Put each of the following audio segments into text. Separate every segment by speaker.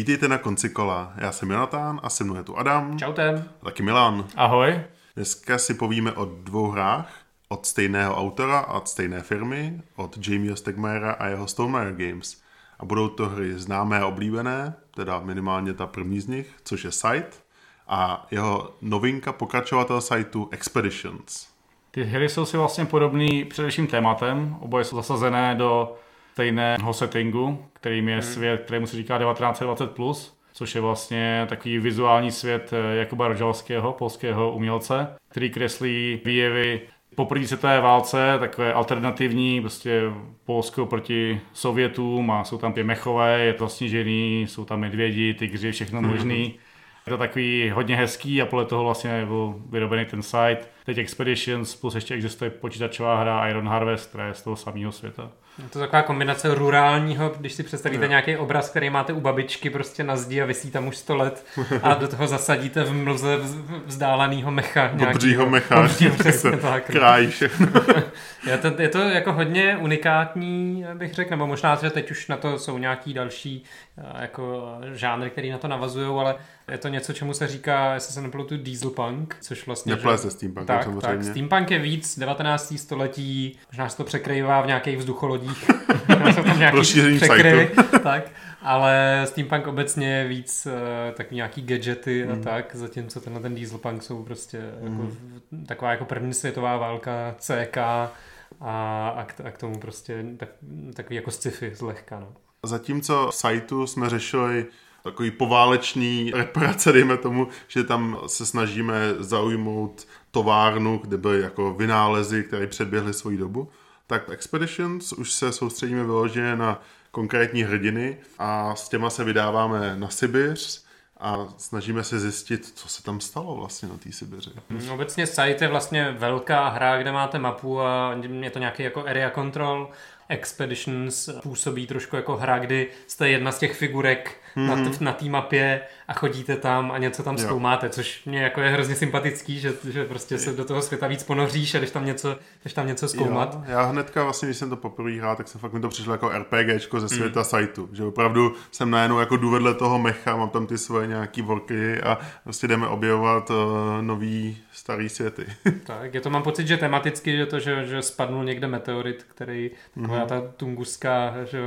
Speaker 1: Vítejte na konci kola. Já jsem Jonatán a se mnou je tu Adam.
Speaker 2: Čaute.
Speaker 1: A taky Milan.
Speaker 2: Ahoj.
Speaker 1: Dneska si povíme o dvou hrách od stejného autora a od stejné firmy, od Jamieho Stegmaiera a jeho Stonemaier Games. A budou to hry známé a oblíbené, teda minimálně ta první z nich, což je Site, a jeho novinka pokračovatel sajtu Expeditions.
Speaker 2: Ty hry jsou si vlastně podobný především tématem, oboje jsou zasazené do stejného settingu, kterým je hmm. svět, kterému se říká 1920+, plus, což je vlastně takový vizuální svět eh, Jakuba Rožalského, polského umělce, který kreslí výjevy po první světové válce, takové alternativní, prostě Polsko proti Sovětům a jsou tam pěmechové, je to snížený, jsou tam medvědi, tygři, všechno možný. Hmm. Je to takový hodně hezký a podle toho vlastně byl vyrobený ten site. Teď Expeditions plus ještě existuje počítačová hra Iron Harvest, která je z toho samého světa.
Speaker 3: Je to taková kombinace rurálního, když si představíte no. nějaký obraz, který máte u babičky prostě na zdi a vysí tam už 100 let a do toho zasadíte v mlze vzdáleného mecha.
Speaker 1: Dobřího mecha, přesně tak. Krájí všechno.
Speaker 3: je, to, je to jako hodně unikátní, bych řekl, nebo možná, že teď už na to jsou nějaký další jako žánry, který na to navazují, ale je to něco, čemu se říká, jestli se nepletu, dieselpunk, což vlastně...
Speaker 1: Neplese steampunk,
Speaker 3: tak,
Speaker 1: samozřejmě.
Speaker 3: Tak, steampunk je víc 19. století, možná se to překrývá v nějakých vzducholodích. jsou tam nějaký překryvy, tak, ale steampunk obecně je víc uh, takový nějaký gadgety mm. a tak, zatímco tenhle ten dieselpunk jsou prostě mm. jako, taková jako první světová válka, CK a, a, k, a k tomu prostě tak, takový jako sci-fi zlehka. No.
Speaker 1: Zatímco sajtu jsme řešili takový poválečný reparace, dejme tomu, že tam se snažíme zaujmout továrnu, kde byly jako vynálezy, které předběhly svoji dobu, tak Expeditions už se soustředíme vyloženě na konkrétní hrdiny a s těma se vydáváme na Sibiř a snažíme se zjistit, co se tam stalo vlastně na té Sibiři.
Speaker 3: Hmm, obecně site je vlastně velká hra, kde máte mapu a je to nějaký jako area control Expeditions působí trošku jako hra, kdy jste jedna z těch figurek mm-hmm. na, mhm. t- na té mapě a chodíte tam a něco tam jo. zkoumáte, což mě jako je hrozně sympatický, že, že prostě se do toho světa víc ponoříš a když tam něco, když tam něco zkoumat. Jo.
Speaker 1: Já hnedka vlastně, když jsem to poprvé hrál, tak se fakt mi to přišlo jako RPGčko ze světa mm. sajtu, že opravdu jsem najednou jako jdu vedle toho mecha, mám tam ty svoje nějaký worky a prostě jdeme objevovat uh, nový starý světy.
Speaker 3: tak, je to mám pocit, že tematicky, že to, že, že spadnul někde meteorit, který taková ta tunguská že,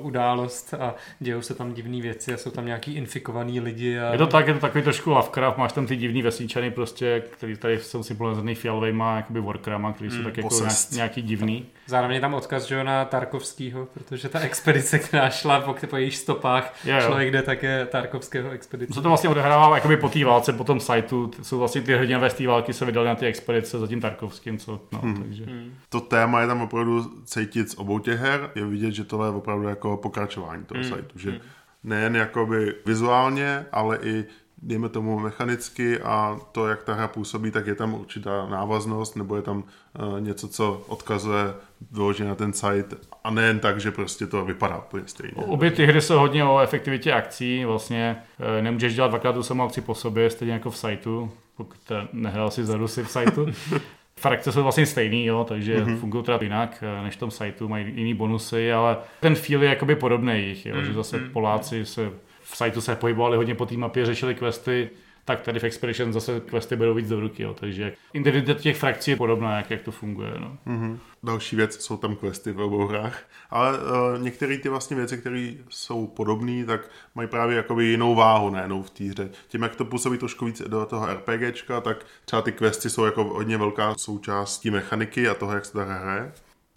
Speaker 3: událost a dějou se tam divné věci a jsou tam nějaký infikovaný lidi. A...
Speaker 2: Je to tak, je to takový trošku Lovecraft, máš tam ty divný vesničany prostě, který tady jsou symbolizovaný fialovejma, jakoby workrama, který jsou mm, tak jako nějaký divný.
Speaker 3: Zároveň je tam odkaz že, na Tarkovskýho, protože ta expedice, která šla po, po jejich stopách, je, člověk jde také Tarkovského expedice.
Speaker 2: Co to vlastně odehrává jakoby po té válce, po tom sajtu, jsou vlastně ty hrdinové z té války se vydali na ty expedice za tím Tarkovským, co, no, hmm. takže. Hmm.
Speaker 1: To téma je tam opravdu cítit z obou těch her, je vidět, že tohle je opravdu jako pokračování toho hmm. sajtu, že hmm. Nejen jakoby vizuálně, ale i dejme tomu mechanicky a to, jak ta hra působí, tak je tam určitá návaznost nebo je tam uh, něco, co odkazuje vyloženě na ten site a nejen tak, že prostě to vypadá úplně stejně.
Speaker 2: Obě ty hry jsou hodně o efektivitě akcí, vlastně uh, nemůžeš dělat dvakrát tu samou akci po sobě, stejně jako v sajtu, pokud nehrál si za Rusy v sajtu. frakce jsou vlastně stejný, jo, takže mm-hmm. fungují teda jinak eh, než v tom sajtu, mají jiný bonusy, ale ten feel je jakoby podobný jich, jo, mm-hmm. že zase mhm. Poláci se v sajtu se pohybovali hodně po té mapě, řešili questy, tak tady v Expedition zase questy berou víc do ruky, jo. takže individualita těch frakcí je podobná, jak, jak to funguje. No.
Speaker 1: Mm-hmm. Další věc, jsou tam questy v obou hrách, ale uh, některé ty vlastně věci, které jsou podobné, tak mají právě jakoby jinou váhu najednou v té hře. Tím, jak to působí trošku víc do toho RPGčka, tak třeba ty questy jsou jako hodně velká součást té mechaniky a toho, jak se ta hraje.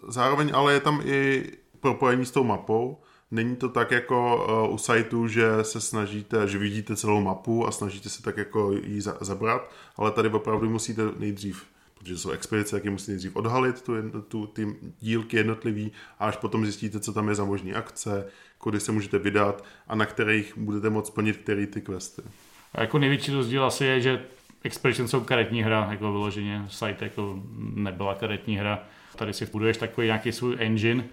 Speaker 1: Zároveň ale je tam i propojení s tou mapou, Není to tak jako uh, u sajtu, že se snažíte, že vidíte celou mapu a snažíte se tak jako za, zabrat, ale tady opravdu musíte nejdřív protože jsou expedice, jak je musíte nejdřív odhalit tu, tu, ty dílky jednotlivý a až potom zjistíte, co tam je za možný akce, kudy se můžete vydat a na kterých budete moct splnit který ty questy.
Speaker 2: A jako největší rozdíl asi je, že Expedition jsou karetní hra, jako vyloženě site jako nebyla karetní hra. Tady si buduješ takový nějaký svůj engine,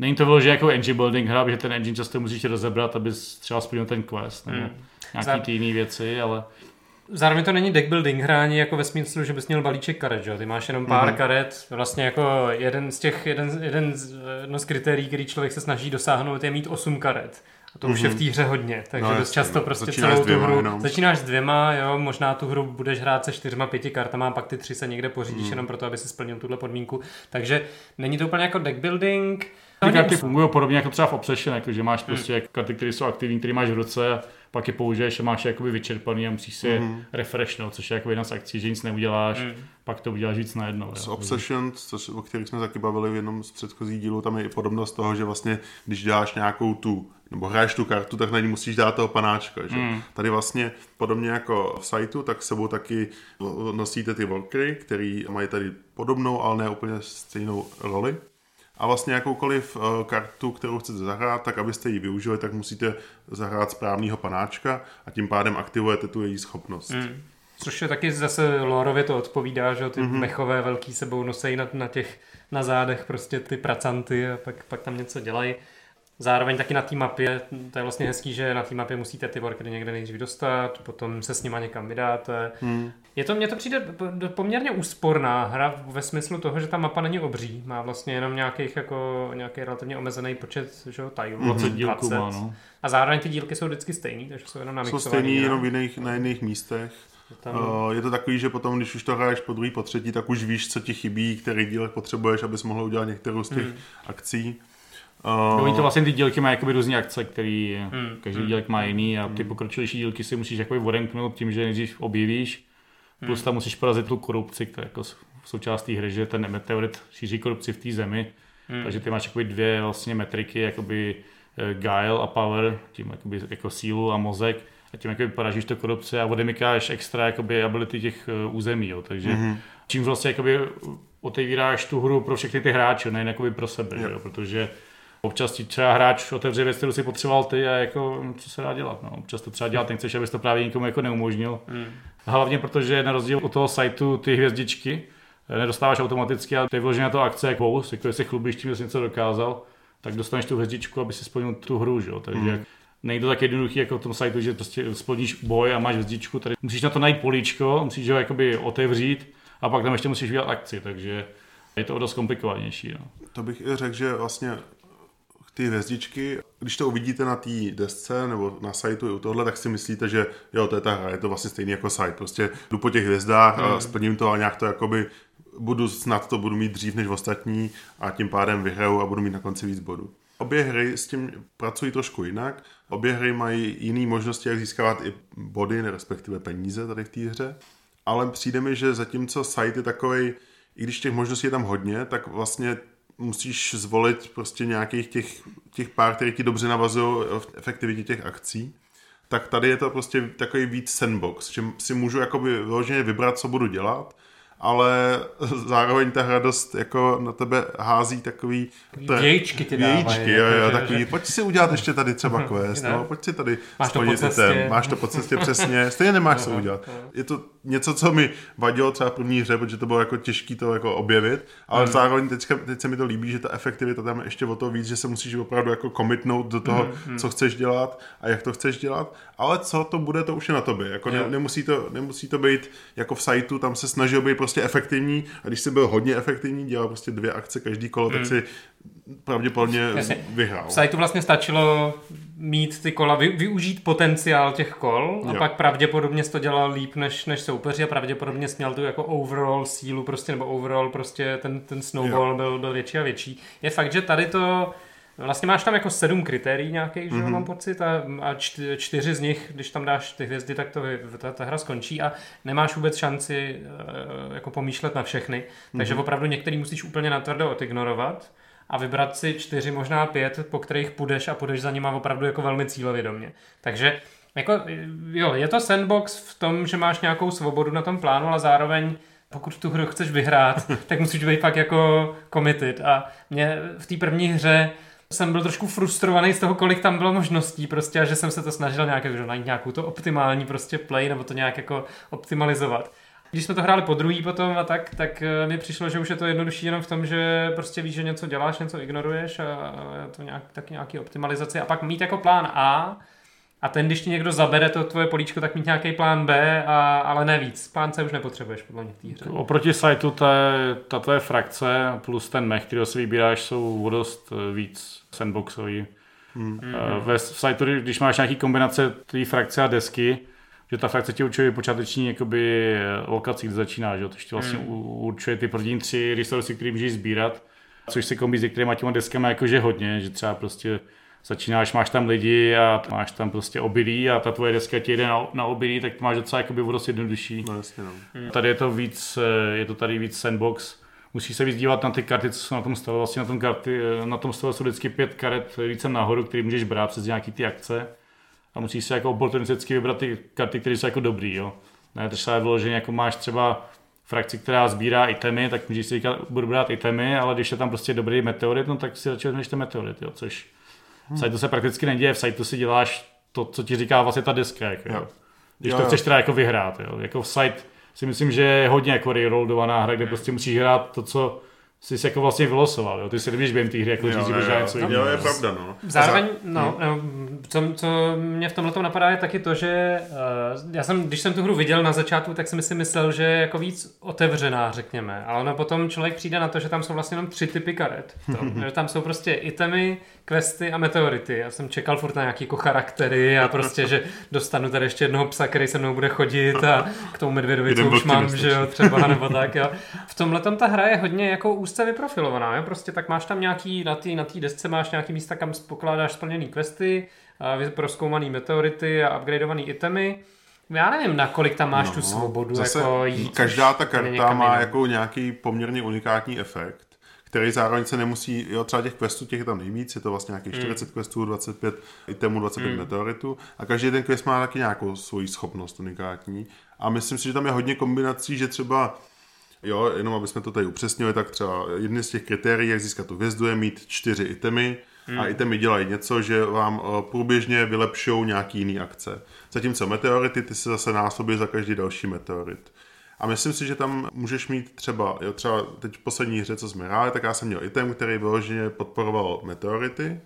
Speaker 2: Není to vyloženě jako engine building hra, protože ten engine často musíš rozebrat, aby třeba splnil ten quest nebo hmm. nějaký Zá... ty jiné věci, ale...
Speaker 3: Zároveň to není deck building hra ani jako ve smyslu, že bys měl balíček karet, že? Ty máš jenom pár mm-hmm. karet, vlastně jako jeden z těch, jeden, jeden z, jedno z kritérií, který člověk se snaží dosáhnout, je mít 8 karet. A to mm-hmm. už je v té hře hodně, takže no, dost často no. prostě začínáš celou dvěma, tu hru, jenom. začínáš s dvěma, jo, možná tu hru budeš hrát se čtyřma, pěti kartama a pak ty tři se někde pořídíš mm. jenom proto, aby si splnil tuhle podmínku. Takže není to úplně jako deck building,
Speaker 2: ty karty fungují podobně jako třeba v Obsession, jako že máš prostě hmm. karty, které jsou aktivní, které máš v ruce pak je použiješ a máš je jakoby vyčerpaný a musíš si mm. refreshnout, což je jako jedna z akcí, že nic neuděláš, mm. pak to uděláš víc najednou.
Speaker 1: S Obsession, což, o kterých jsme taky bavili v jednom z předchozích dílů, tam je i podobnost toho, že vlastně, když děláš nějakou tu, nebo hraješ tu kartu, tak na ní musíš dát toho panáčka. Že? Mm. Tady vlastně podobně jako v sajtu, tak sebou taky nosíte ty workery, který mají tady podobnou, ale ne úplně stejnou roli. A vlastně jakoukoliv eh, kartu, kterou chcete zahrát, tak abyste ji využili, tak musíte zahrát správného panáčka a tím pádem aktivujete tu její schopnost. Mm.
Speaker 3: Což je taky zase Lorově to odpovídá, že ty mm-hmm. mechové velký sebou nosejí na, na těch na zádech prostě ty pracanty a pak, pak tam něco dělají. Zároveň taky na té mapě, to je vlastně hezký, že na té mapě musíte ty workery někde nejdřív dostat, potom se s nima někam vydáte. Hmm. Je to, mně to přijde poměrně úsporná hra ve smyslu toho, že ta mapa není obří, má vlastně jenom nějakých jako, nějaký relativně omezený počet že, tajů.
Speaker 2: 20 dílků 20. má, no.
Speaker 3: A zároveň ty dílky jsou vždycky stejný, takže jsou jenom
Speaker 1: namixovaný. Jsou stejný jenom v jiných, na jiných místech. Tam... Uh, je to takový, že potom, když už to hraješ po druhý, po třetí, tak už víš, co ti chybí, který dílek potřebuješ, abys mohl udělat některou z těch hmm. akcí.
Speaker 2: Uh, Oni to vlastně ty dílky mají jakoby různé akce, který hmm. každý hmm. dílek má jiný a ty hmm. pokročilejší dílky si musíš jakoby odemknout tím, že nejdřív objevíš, plus hmm. tam musíš porazit tu korupci, která jako v součástí hry, že ten meteorit šíří korupci v té zemi, hmm. takže ty máš jakoby dvě vlastně metriky, jakoby uh, guile a power, tím jakoby jako sílu a mozek a tím jakoby poražíš to korupce a odemykáš extra jakoby ability těch uh, území, jo. takže hmm. čím vlastně jakoby otevíráš tu hru pro všechny ty hráče, nejen jakoby pro sebe, yep. jo, protože Občas ti třeba hráč otevře věc, kterou si potřeboval ty a jako, co se dá dělat. No. Občas to třeba dělat nechceš, abys to právě nikomu jako neumožnil. Hmm. Hlavně protože na rozdíl od toho sajtu ty hvězdičky eh, nedostáváš automaticky a ty je vložené na to akce jako bonus, jako jestli chlubíš tím, že jsi něco dokázal, tak dostaneš tu hvězdičku, aby si splnil tu hru, že? takže hmm. nejde to tak jednoduchý jako v tom sajtu, že prostě splníš boj a máš hvězdičku, tady musíš na to najít políčko, musíš ho jakoby otevřít a pak tam ještě musíš udělat akci, takže je to o dost komplikovanější. No.
Speaker 1: To bych i řekl, že vlastně ty hvězdičky, když to uvidíte na té desce nebo na sajtu i u tohle, tak si myslíte, že jo, to je ta hra, je to vlastně stejný jako site. Prostě jdu po těch hvězdách mm. a hmm. splním to a nějak to jakoby budu snad to budu mít dřív než ostatní a tím pádem vyhraju a budu mít na konci víc bodů. Obě hry s tím pracují trošku jinak. Obě hry mají jiné možnosti, jak získávat i body, respektive peníze tady v té hře. Ale přijde mi, že zatímco site je takový, i když těch možností je tam hodně, tak vlastně musíš zvolit prostě nějakých těch, těch pár, které ti dobře navazují v efektivitě těch akcí, tak tady je to prostě takový víc sandbox, že si můžu jakoby vyloženě vybrat, co budu dělat ale zároveň ta radost jako na tebe hází takový...
Speaker 3: Vějíčky ty dávají.
Speaker 1: Vějíčky, jo, jo, takový, pojď si udělat ještě tady třeba quest, no, pojď si tady
Speaker 3: máš to po cestě.
Speaker 1: máš to po cestě přesně, stejně nemáš co udělat. Je to něco, co mi vadilo třeba v první hře, protože to bylo jako těžké to jako objevit, ale mm. zároveň teďka, teď se mi to líbí, že ta efektivita tam je ještě o to víc, že se musíš opravdu jako commitnout do toho, mm, co chceš dělat a jak to chceš dělat, ale co to bude, to už je na tobě. Jako ne, nemusí, to, nemusí to být jako v sajtu, tam se snažil být prostě efektivní a když jsi byl hodně efektivní, dělal prostě dvě akce každý kolo, mm. tak si pravděpodobně Jasně. vyhrál.
Speaker 3: V sajtu vlastně stačilo mít ty kola, vy, využít potenciál těch kol a jo. pak pravděpodobně to dělal líp než, než soupeři a pravděpodobně směl tu jako overall sílu prostě, nebo overall prostě ten, ten snowball byl, byl větší a větší. Je fakt, že tady to Vlastně máš tam jako sedm kritérií nějakých, mm-hmm. že mám pocit, a, a čtyři z nich, když tam dáš ty hvězdy, tak to, ta, ta hra skončí a nemáš vůbec šanci uh, jako pomýšlet na všechny. Mm-hmm. Takže mhm. opravdu některý musíš úplně natvrdo odignorovat a vybrat si čtyři, možná pět, po kterých půjdeš a půjdeš za nima opravdu jako velmi cílevědomě. Takže jako, jo, je to sandbox v tom, že máš nějakou svobodu na tom plánu, ale zároveň pokud tu hru chceš vyhrát, tak musíš být fakt jako committed. A mě v té první hře jsem byl trošku frustrovaný z toho, kolik tam bylo možností prostě a že jsem se to snažil nějak, že najít nějakou to optimální prostě play nebo to nějak jako optimalizovat. Když jsme to hráli po druhý potom a tak, tak eh, mi přišlo, že už je to jednodušší jenom v tom, že prostě víš, že něco děláš, něco ignoruješ a to nějak, tak nějaký optimalizace a pak mít jako plán A a ten, když ti někdo zabere to tvoje políčko, tak mít nějaký plán B, a, ale ne víc. Plán C už nepotřebuješ podle mě v té hře.
Speaker 2: Oproti sajtu ta, ta tvoje frakce plus ten mech, který si vybíráš, jsou dost eh, víc sandboxový. Hmm. Ve Scytory, když máš nějaký kombinace té frakce a desky, že ta frakce ti určuje počáteční jakoby, lokaci, kde začíná, že? to ti vlastně hmm. určuje ty první tři resursy, které můžeš sbírat, což se kombí s některýma těma deskama jakože hodně, že třeba prostě začínáš, máš tam lidi a máš tam prostě obilí a ta tvoje deska ti jde na, na obilí, tak to máš docela jakoby o dost jednodušší.
Speaker 1: No, jasně, no.
Speaker 2: Hmm. Tady je to víc, je to tady víc sandbox, musíš se víc dívat na ty karty, co jsou na tom stole. Vlastně na tom, karty, na tom stole jsou vždycky pět karet více nahoru, který můžeš brát přes nějaký ty akce. A musíš si jako oportunisticky vybrat ty karty, které jsou jako dobrý, jo. Ne, třeba je vyloženě, jako máš třeba frakci, která sbírá itemy, tak můžeš si říkat, budu brát itemy, ale když je tam prostě dobrý meteorit, no tak si radši vezmeš ten meteorit, jo, což. V Saitu se prakticky neděje, v Saitu si děláš to, co ti říká vlastně ta deska, jako, jo. Když jo, to jo. chceš teda jako vyhrát, jo. Jako v site si myslím, že je hodně jako rerollovaná hra, kde prostě musíš hrát to, co jsi se jako vlastně vylosoval, jo? ty si nevíš během té hry, jako říct, že něco
Speaker 1: jiného. Jo, je pravda, no.
Speaker 3: Zároveň, no, no co, co mě v tomhle napadá je taky to, že uh, já jsem, když jsem tu hru viděl na začátku, tak jsem si myslel, že je jako víc otevřená, řekněme, ale ono potom člověk přijde na to, že tam jsou vlastně jenom tři typy karet. To, že tam jsou prostě itemy, questy a meteority. Já jsem čekal furt na nějaký jako charaktery a prostě, že dostanu tady ještě jednoho psa, který se mnou bude chodit a k tomu medvědovi, co už mám, že jo, třeba, nebo tak, jo. V tomhle ta hra je hodně jako úzce vyprofilovaná, jo? prostě tak máš tam nějaký, na té na tý desce máš nějaký místa, kam pokládáš splněný questy, proskoumaný meteority a upgradeovaný itemy. Já nevím, nakolik tam máš no, tu svobodu. Zase jako jít
Speaker 1: každá ta karta má jinam. jako nějaký poměrně unikátní efekt který zároveň se nemusí, jo, třeba těch questů, těch je tam nejvíc, je to vlastně nějakých 40 mm. questů, 25 itemů, 25 mm. meteoritů a každý ten quest má taky nějakou svoji schopnost unikátní a myslím si, že tam je hodně kombinací, že třeba Jo, jenom aby jsme to tady upřesnili, tak třeba jedny z těch kritérií, jak získat tu hvězdu, je mít čtyři itemy, Hmm. A itemy dělají něco, že vám eh, průběžně vylepšou nějaký jiný akce. Zatímco meteority, ty se zase násobí za každý další meteorit. A myslím si, že tam můžeš mít třeba, jo, třeba teď v poslední hře, co jsme hráli, tak já jsem měl item, který vyloženě podporoval meteority.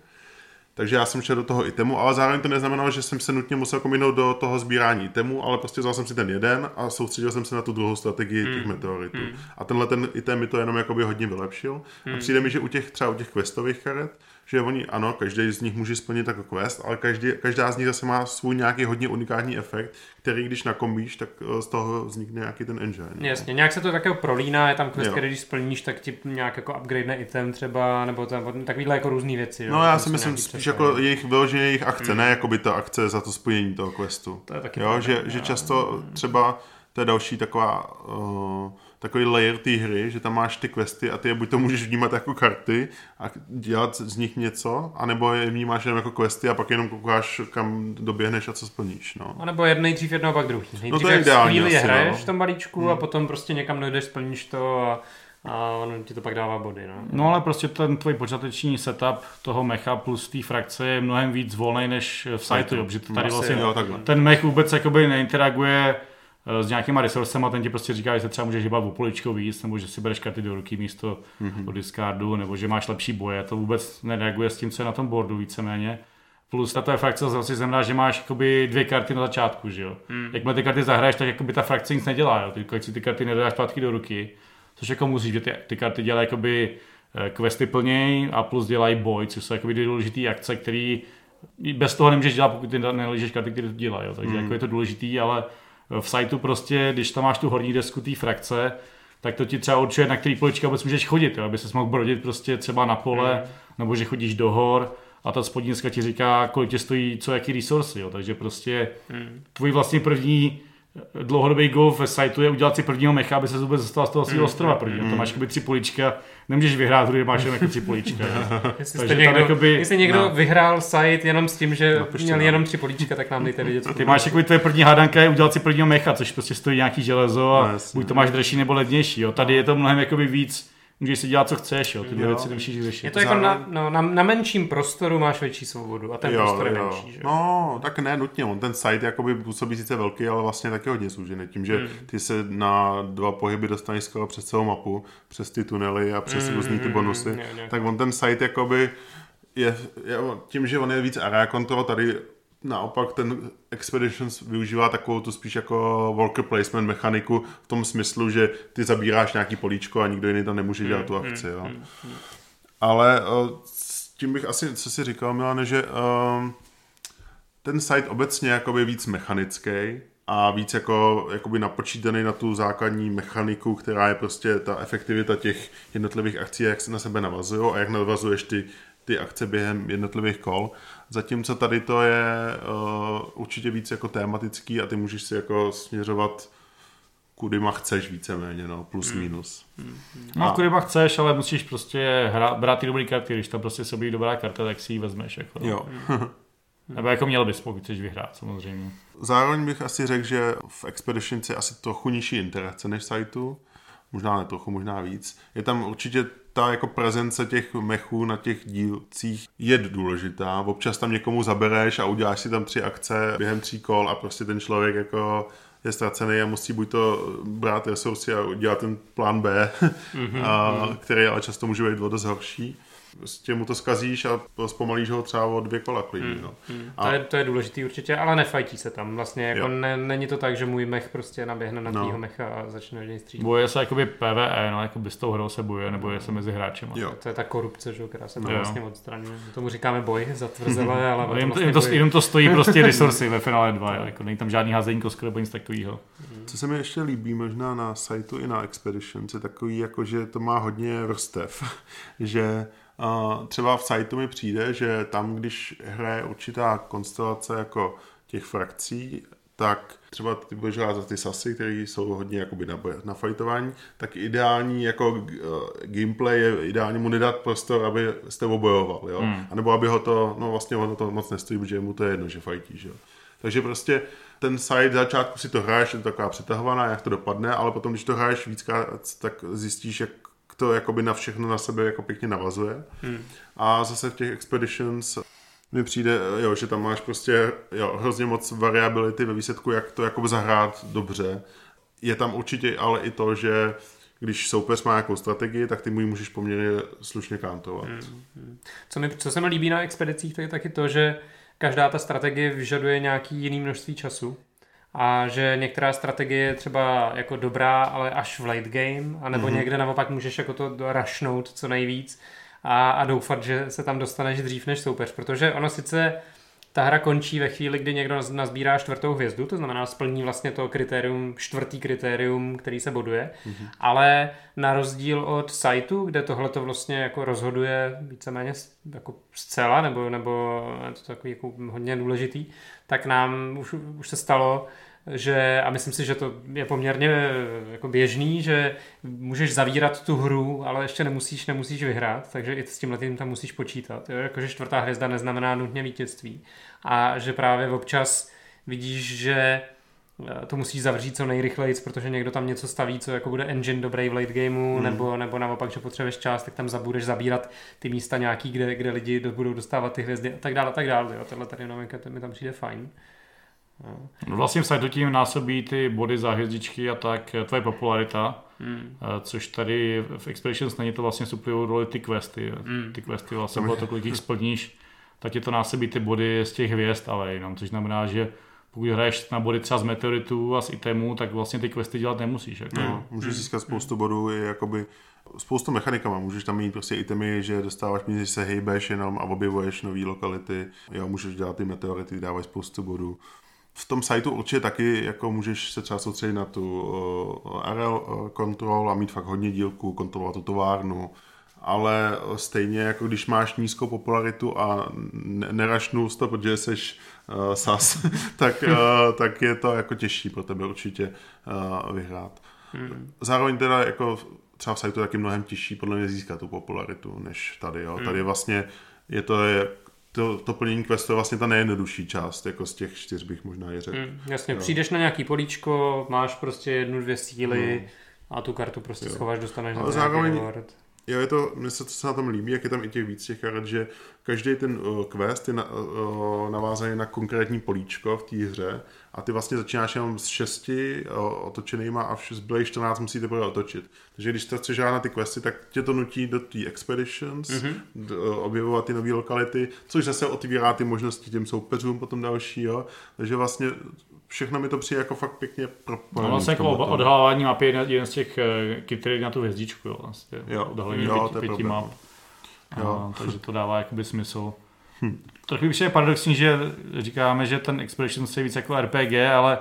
Speaker 1: Takže já jsem šel do toho itemu, ale zároveň to neznamenalo, že jsem se nutně musel kominout do toho sbírání itemu, ale prostě vzal jsem si ten jeden a soustředil jsem se na tu druhou strategii mm. těch meteoritů. Mm. A tenhle ten item mi to jenom jakoby hodně vylepšil. Mm. A přijde mi, že u těch třeba u těch questových karet, že oni, ano, každý z nich může splnit jako quest, ale každý, každá z nich zase má svůj nějaký hodně unikátní efekt, který když nakombíš, tak eh, z toho vznikne nějaký ten engine.
Speaker 3: No. Jasně, nějak se to také prolíná, je tam quest, jo. který když splníš, tak ti nějak jako upgrade item třeba, nebo tam, takovýhle jako různé věci. Jo?
Speaker 1: No já si myslím spíš jako jejich vyloženě jejich akce, mm. ne jako by ta akce za to splnění toho questu.
Speaker 3: To je taky
Speaker 1: jo, že, že často třeba to je další taková uh, takový layer té hry, že tam máš ty questy a ty je buď to můžeš vnímat jako karty a dělat z nich něco, anebo je vnímáš jenom jako questy a pak jenom koukáš, kam doběhneš a co splníš. No.
Speaker 3: A nebo jedný dřív jedno a pak druhý. Nejdřív
Speaker 1: no to je ideální
Speaker 3: chvíli asi, hraješ no. v tom balíčku hmm. a potom prostě někam dojdeš, splníš to a a on ti to pak dává body. No.
Speaker 2: no ale prostě ten tvůj počáteční setup toho mecha plus té frakce je mnohem víc volný než v sajtu, protože tady vlastně jo, ten mech vůbec jakoby neinteraguje s nějakýma resursama, ten ti prostě říká, že se třeba můžeš hýbat o poličko víc, nebo že si bereš karty do ruky místo mm-hmm. od discardu, nebo že máš lepší boje. To vůbec nereaguje s tím, co je na tom boardu víceméně. Plus ta tvoje frakce zase znamená, že máš jakoby dvě karty na začátku, že jo. Mm. Jakmile ty karty zahraješ, tak jakoby ta frakce nic nedělá, jo. Ty, si ty karty nedáš zpátky do ruky, což jako musíš, že ty, ty karty dělají jakoby eh, questy plněj a plus dělají boj, což jsou jakoby důležité akce, které bez toho nemůžeš dělat, pokud ty nelížeš karty, které to dělají. Jo. Takže mm. jako je to důležitý, ale v sajtu prostě, když tam máš tu horní desku té frakce, tak to ti třeba určuje, na který polička vůbec můžeš chodit, jo, aby se mohl brodit prostě třeba na pole, mm. nebo že chodíš do hor a ta spodní deska ti říká, kolik tě stojí co, jaký resursy, jo, takže prostě mm. tvůj vlastně první dlouhodobý gol ve sajtu je udělat si prvního mecha, aby se vůbec dostal z toho svého mm, ostrova prvního. Mm. To máš jakoby tři polička, nemůžeš vyhrát, když máš jenom jako tři polička.
Speaker 3: jestli, někdo, jakoby, jestli někdo no. vyhrál site jenom s tím, že no, měl no. jenom tři polička, tak nám dejte vědět.
Speaker 2: Ty máš jako tvoje první hádanka je udělat si prvního mecha, což prostě stojí nějaký železo a no, buď to máš dražší nebo levnější. Jo. Tady je to mnohem jakoby víc můžeš si dělat, co chceš, jo, ty jo. věci nemusíš řešit.
Speaker 3: Je to jako na, no, na, na, menším prostoru máš větší svobodu a ten jo, prostor je jo. menší, že?
Speaker 1: No, tak ne nutně, on ten site jakoby působí sice velký, ale vlastně taky hodně služený, tím, že hmm. ty se na dva pohyby dostaneš skoro přes celou mapu, přes ty tunely a přes hmm, různý ty bonusy, hmm, tak on ten site jakoby je, je, tím, že on je víc area control, tady naopak ten Expeditions využívá takovou tu spíš jako worker placement mechaniku v tom smyslu, že ty zabíráš nějaký políčko a nikdo jiný tam nemůže dělat tu hmm, akci. Jo. Hmm, hmm. Ale tím bych asi, co si říkal, Milane, že um, ten site obecně jakoby víc mechanický a víc jako, jakoby napočítaný na tu základní mechaniku, která je prostě ta efektivita těch jednotlivých akcí, jak se na sebe navazují a jak navazuješ ty, ty akce během jednotlivých kol. Zatímco tady to je uh, určitě víc jako tematický a ty můžeš si jako směřovat kudyma chceš víceméně, no, plus hmm. minus. Hmm.
Speaker 2: No, a... kudyma chceš, ale musíš prostě hra, brát ty dobré karty, když tam prostě sobě dobrá karta, tak si ji vezmeš. Jako.
Speaker 1: Jo.
Speaker 2: Nebo jako měl bys, pokud chceš vyhrát, samozřejmě.
Speaker 1: Zároveň bych asi řekl, že v Expedition je asi trochu nižší interakce než sajtu. Možná ne trochu, možná víc. Je tam určitě ta jako prezence těch mechů na těch dílcích je důležitá. Občas tam někomu zabereš a uděláš si tam tři akce během tří kol a prostě ten člověk jako je ztracený a musí buď to brát resursy a udělat ten plán B, mm-hmm, a, mm. který ale často může být dost horší prostě mu to skazíš a zpomalíš ho třeba o dvě kola klidně. Hmm, no.
Speaker 3: hmm. A... To, je, to je důležitý určitě, ale nefajtí se tam. Vlastně jako ne, není to tak, že můj mech prostě naběhne na no. mecha a začne do něj střílet.
Speaker 2: Boje se jakoby PvE, no, jakoby s tou hrou se bojuje, nebo je se mezi hráči.
Speaker 3: Jo. To je ta korupce, že, která se tam vlastně odstraňuje. Tomu říkáme boj, zatvrzelé, ale
Speaker 2: jim, to, vlastně jim, to, to stojí prostě resursy ve finále 2, jako není tam žádný házení kostky nebo nic takového.
Speaker 1: Co se mi ještě líbí možná na sajtu i na Expedition, je takový, jako, že to má hodně vrstev, že třeba v sajtu mi přijde, že tam, když hraje určitá konstelace jako těch frakcí, tak třeba ty budeš hrát za ty sasy, které jsou hodně jakoby na, na fajtování, tak ideální jako uh, gameplay je ideálně mu nedat prostor, aby s tebou bojoval, jo? Hmm. A nebo aby ho to, no vlastně ono to moc nestojí, protože mu to je jedno, že fajtíš, jo? Takže prostě ten side začátku si to hraješ, je to taková přetahovaná, jak to dopadne, ale potom, když to hraješ víckrát, tak zjistíš, jak to jakoby na všechno na sebe jako pěkně navazuje. Hmm. A zase v těch Expeditions mi přijde, jo, že tam máš prostě jo, hrozně moc variability ve výsledku, jak to jakoby zahrát dobře. Je tam určitě ale i to, že když soupeř má nějakou strategii, tak ty mu ji můžeš poměrně slušně kantovat. Hmm,
Speaker 3: hmm. Co, mi, co se mi líbí na expedicích, to je taky to, že každá ta strategie vyžaduje nějaký jiný množství času a že některá strategie je třeba jako dobrá, ale až v late game, anebo mm-hmm. někde naopak můžeš jako to rašnout co nejvíc a, a doufat, že se tam dostaneš dřív než soupeř, protože ono sice ta hra končí ve chvíli, kdy někdo nazbírá čtvrtou hvězdu, to znamená splní vlastně to kritérium, čtvrtý kritérium, který se boduje, mm-hmm. ale na rozdíl od sajtu, kde tohle to vlastně jako rozhoduje víceméně jako zcela, nebo, nebo je to takový jako hodně důležitý, tak nám už, už se stalo, že, a myslím si, že to je poměrně jako běžný, že můžeš zavírat tu hru, ale ještě nemusíš, nemusíš vyhrát, takže i s tímhle tím tam musíš počítat. Jo? Jakože čtvrtá hvězda neznamená nutně vítězství. A že právě občas vidíš, že eh, to musíš zavřít co nejrychleji, protože někdo tam něco staví, co jako bude engine dobrý v late gameu, hmm. nebo, nebo naopak, že potřebuješ čas, tak tam zabudeš zabírat ty místa nějaký, kde, kde lidi budou dostávat ty hvězdy a tak dále, a tak dále. Jo. Tenhle tady novinka, to mi tam přijde fajn.
Speaker 2: No. Vlastně v sajtu tím násobí ty body za hvězdičky a tak tvoje popularita, hmm. což tady v Expeditions není to vlastně suplují roli ty questy. Hmm. Ty questy vlastně bylo to, kolik jich splníš, tak ti to násobí ty body z těch hvězd, ale jenom, což znamená, že pokud hraješ na body třeba z meteoritů a z itemů, tak vlastně ty questy dělat nemusíš. Jako.
Speaker 1: No, můžeš hmm. získat spoustu bodů, je jakoby spoustu mechanikama. Můžeš tam mít prostě itemy, že dostáváš že se hejbeš jenom a objevuješ nové lokality. Jo, můžeš dělat ty meteority, dávají spoustu bodů v tom sajtu určitě taky jako můžeš se třeba soustředit na tu uh, RL kontrol a mít fakt hodně dílků, kontrolovat tu továrnu, ale stejně jako když máš nízkou popularitu a nerašnul to, protože jsi uh, sas, tak, uh, tak je to jako těžší pro tebe určitě uh, vyhrát. Hmm. Zároveň teda jako třeba v sajtu taky mnohem těžší podle mě získat tu popularitu, než tady. Jo. Hmm. Tady vlastně je to je to, to plnění questu je vlastně ta nejjednodušší část, jako z těch čtyř bych možná je řekl. Mm,
Speaker 3: jasně, jo. přijdeš na nějaký políčko, máš prostě jednu, dvě síly no. a tu kartu prostě jo. schováš, dostaneš Ale na zároveň.
Speaker 1: Jo, je to, mně se to se na tom líbí, jak je tam i těch víc těch karet, že každý ten uh, quest je na, uh, navázaný na konkrétní políčko v té hře a ty vlastně začínáš jenom s šesti otočenýma a z zbylých 14 musíte teprve otočit. Takže když to chceš na ty questy, tak tě to nutí do té expeditions, mm-hmm. objevovat ty nové lokality, což zase otvírá ty možnosti těm soupeřům potom dalšího. Takže vlastně všechno mi to přijde jako fakt pěkně pro.
Speaker 2: No vlastně jako odhalávání mapy je jeden z těch eh, kritérií na tu hvězdičku, jo, vlastně.
Speaker 1: Jo, jo, to je map.
Speaker 2: Jo. A, takže to dává jakoby smysl. Hm. Trochu je paradoxní, že říkáme, že ten Expedition je víc jako RPG, ale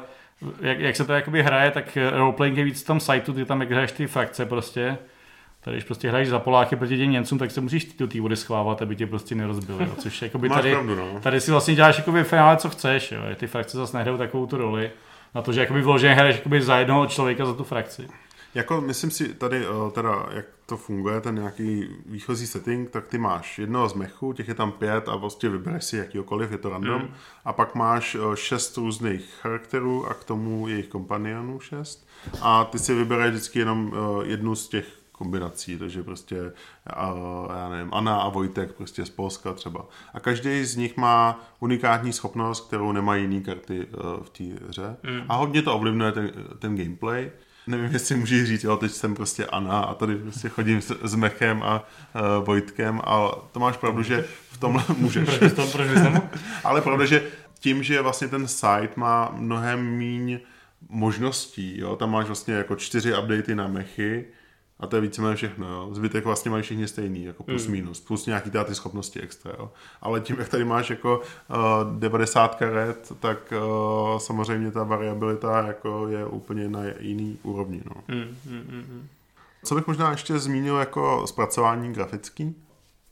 Speaker 2: jak, jak se to jakoby hraje, tak roleplaying je víc v tom sajtu, ty tam jak hraješ ty frakce prostě. Tady, když prostě hraješ za Poláky proti těm Němcům, tak se musíš do té vody schvávat, aby tě prostě nerozbili. Jo. Což jakoby tady, pravdu, no. tady si vlastně děláš jakoby finále, co chceš. Jo. Ty frakce zase nehrajou takovou tu roli. Na to, že jakoby vloženě hraješ jakoby za jednoho člověka za tu frakci.
Speaker 1: Jako myslím si tady, eh, teda, jak to funguje, ten nějaký výchozí setting, tak ty máš jednoho z mechu, těch je tam pět a vlastně vybereš si jakýkoliv, je to random. Mm. A pak máš eh, šest různých charakterů a k tomu jejich kompanionů šest. A ty si vybereš vždycky jenom eh, jednu z těch kombinací, takže prostě já nevím, Anna a Vojtek prostě z Polska třeba. A každý z nich má unikátní schopnost, kterou nemají jiný karty v té hře. Mm. A hodně to ovlivňuje ten, ten gameplay nevím, jestli můžeš říct, jo, teď jsem prostě Anna a tady prostě chodím s, s Mechem a uh, Vojtkem a to máš pravdu, že v tomhle můžeš.
Speaker 3: proč to, proč
Speaker 1: Ale pravda, že tím, že vlastně ten site má mnohem míň možností, jo, tam máš vlastně jako čtyři updaty na mechy, a to je víceméně všechno, jo. Zbytek vlastně mají všichni stejný, jako plus mm. minus, plus nějaký ty schopnosti extra, jo. Ale tím, jak tady máš jako uh, 90 karet, tak uh, samozřejmě ta variabilita jako je úplně na jiný úrovni, no. Mm, mm, mm. Co bych možná ještě zmínil jako zpracování grafický?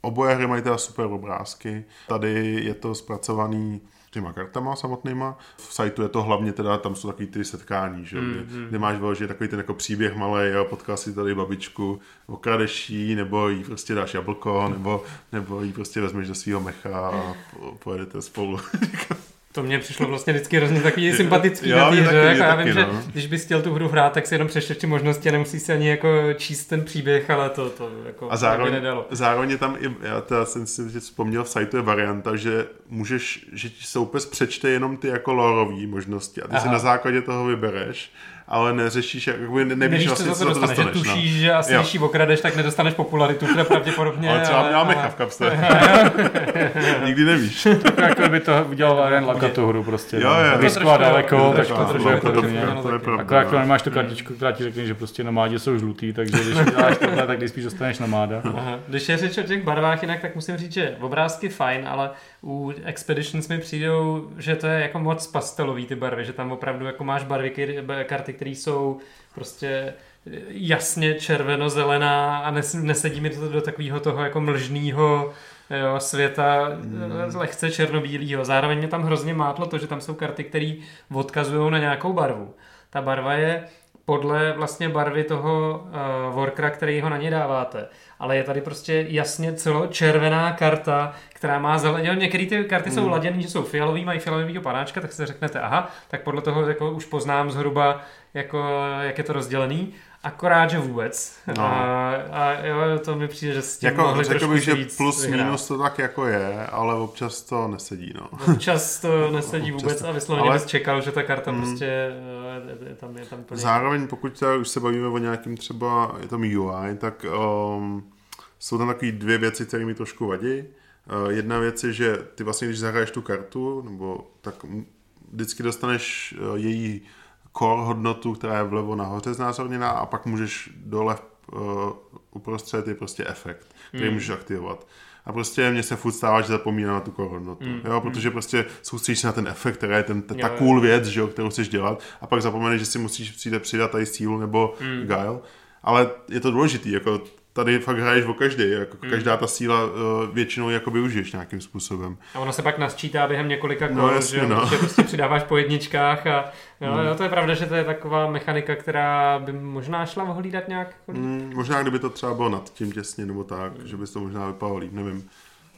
Speaker 1: Oboje hry mají teda super obrázky. Tady je to zpracovaný těma kartama samotnýma. V sajtu je to hlavně teda, tam jsou takový ty setkání, že? Mm, kde, kde máš vyložený takový ten jako příběh malý, jo, potkal si tady babičku, okradeš jí, nebo jí prostě dáš jablko, nebo, nebo jí prostě vezmeš do svého mecha a pojedete spolu.
Speaker 3: To mě přišlo vlastně vždycky hrozně takový sympatický jo, na té hře. Jako já vím, no. že když bys chtěl tu hru hrát, tak si jenom přečteš ty možnosti a nemusíš si ani jako číst ten příběh, ale to, to jako
Speaker 1: a zároveň, nedalo. zároveň je tam i, já teda jsem si vzpomněl v sajtu je varianta, že můžeš, že ti soupes přečte jenom ty jako lorové možnosti a ty Aha. si na základě toho vybereš ale neřešíš, jakoby nevíš, nevíš vlastně, co to dostaneš.
Speaker 3: dostaneš. Že tušíš, no. že asi když okradeš, tak nedostaneš popularitu, která pravděpodobně.
Speaker 1: ale třeba měla mecha v kapse. Nikdy nevíš.
Speaker 2: jako by to udělal jen Laka tu hru prostě. Jo, jo. Blízko a daleko, tak to trošku podobně. Jako jak nemáš tu kartičku, která ti řekne, že prostě nomádě jsou žlutý, takže když děláš tohle, tak spíš dostaneš nomáda.
Speaker 3: Když je řeč o těch barvách jinak, tak musím říct, že obrázky fajn, ale u Expeditions mi přijdou, že to je jako moc pastelový ty barvy, že tam opravdu jako máš barvy, karty, které jsou prostě jasně červeno-zelená a nes, nesedí mi to do takového toho jako mlžného jo, světa mm. lehce černobílého. Zároveň mě tam hrozně mátlo to, že tam jsou karty, které odkazují na nějakou barvu. Ta barva je podle vlastně barvy toho uh, workera, který ho na ně dáváte. Ale je tady prostě jasně červená karta, která má zeleně. Některé ty karty mm. jsou laděné, že jsou fialový, mají fialovýho panáčka, tak si řeknete, aha, tak podle toho jako už poznám zhruba, jako, jak je to rozdělený. Akorát, že vůbec. No. A, a jo, to mi přijde, že s tím
Speaker 1: jako, řekl bych, že plus vyhrát. minus to tak jako je, ale občas to nesedí. No.
Speaker 3: Občas to nesedí občas vůbec to... a vysloveně ale... bys čekal, že ta karta mm, prostě eh, je tam, je tam plně.
Speaker 1: Zároveň, pokud teda už se bavíme o nějakým třeba je tam UI, tak um, jsou tam takové dvě věci, které mi trošku vadí. Uh, jedna věc je, že ty vlastně, když zahraješ tu kartu, nebo tak vždycky dostaneš uh, její core hodnotu, která je vlevo nahoře znázorněná a pak můžeš dole uh, uprostřed je prostě efekt, který mm. můžeš aktivovat. A prostě mně se furt stává, že zapomínám na tu core hodnotu. Mm. Jo, protože mm. prostě soustředíš na ten efekt, který je ten, ta, ta cool věc, že jo, kterou chceš dělat a pak zapomeneš, že si musíš přijde přidat tady sílu nebo mm. guile. Ale je to důležitý, jako tady fakt hraješ o každý, jako mm. každá ta síla uh, většinou jako využiješ nějakým způsobem.
Speaker 3: A ono se pak nasčítá během několika kol, no, jasně, že, no. že prostě přidáváš po jedničkách a jo, mm. jo, to je pravda, že to je taková mechanika, která by možná šla ohlídat nějak.
Speaker 1: Mm, možná kdyby to třeba bylo nad tím těsně nebo tak, mm. že by to možná vypadalo líp, nevím.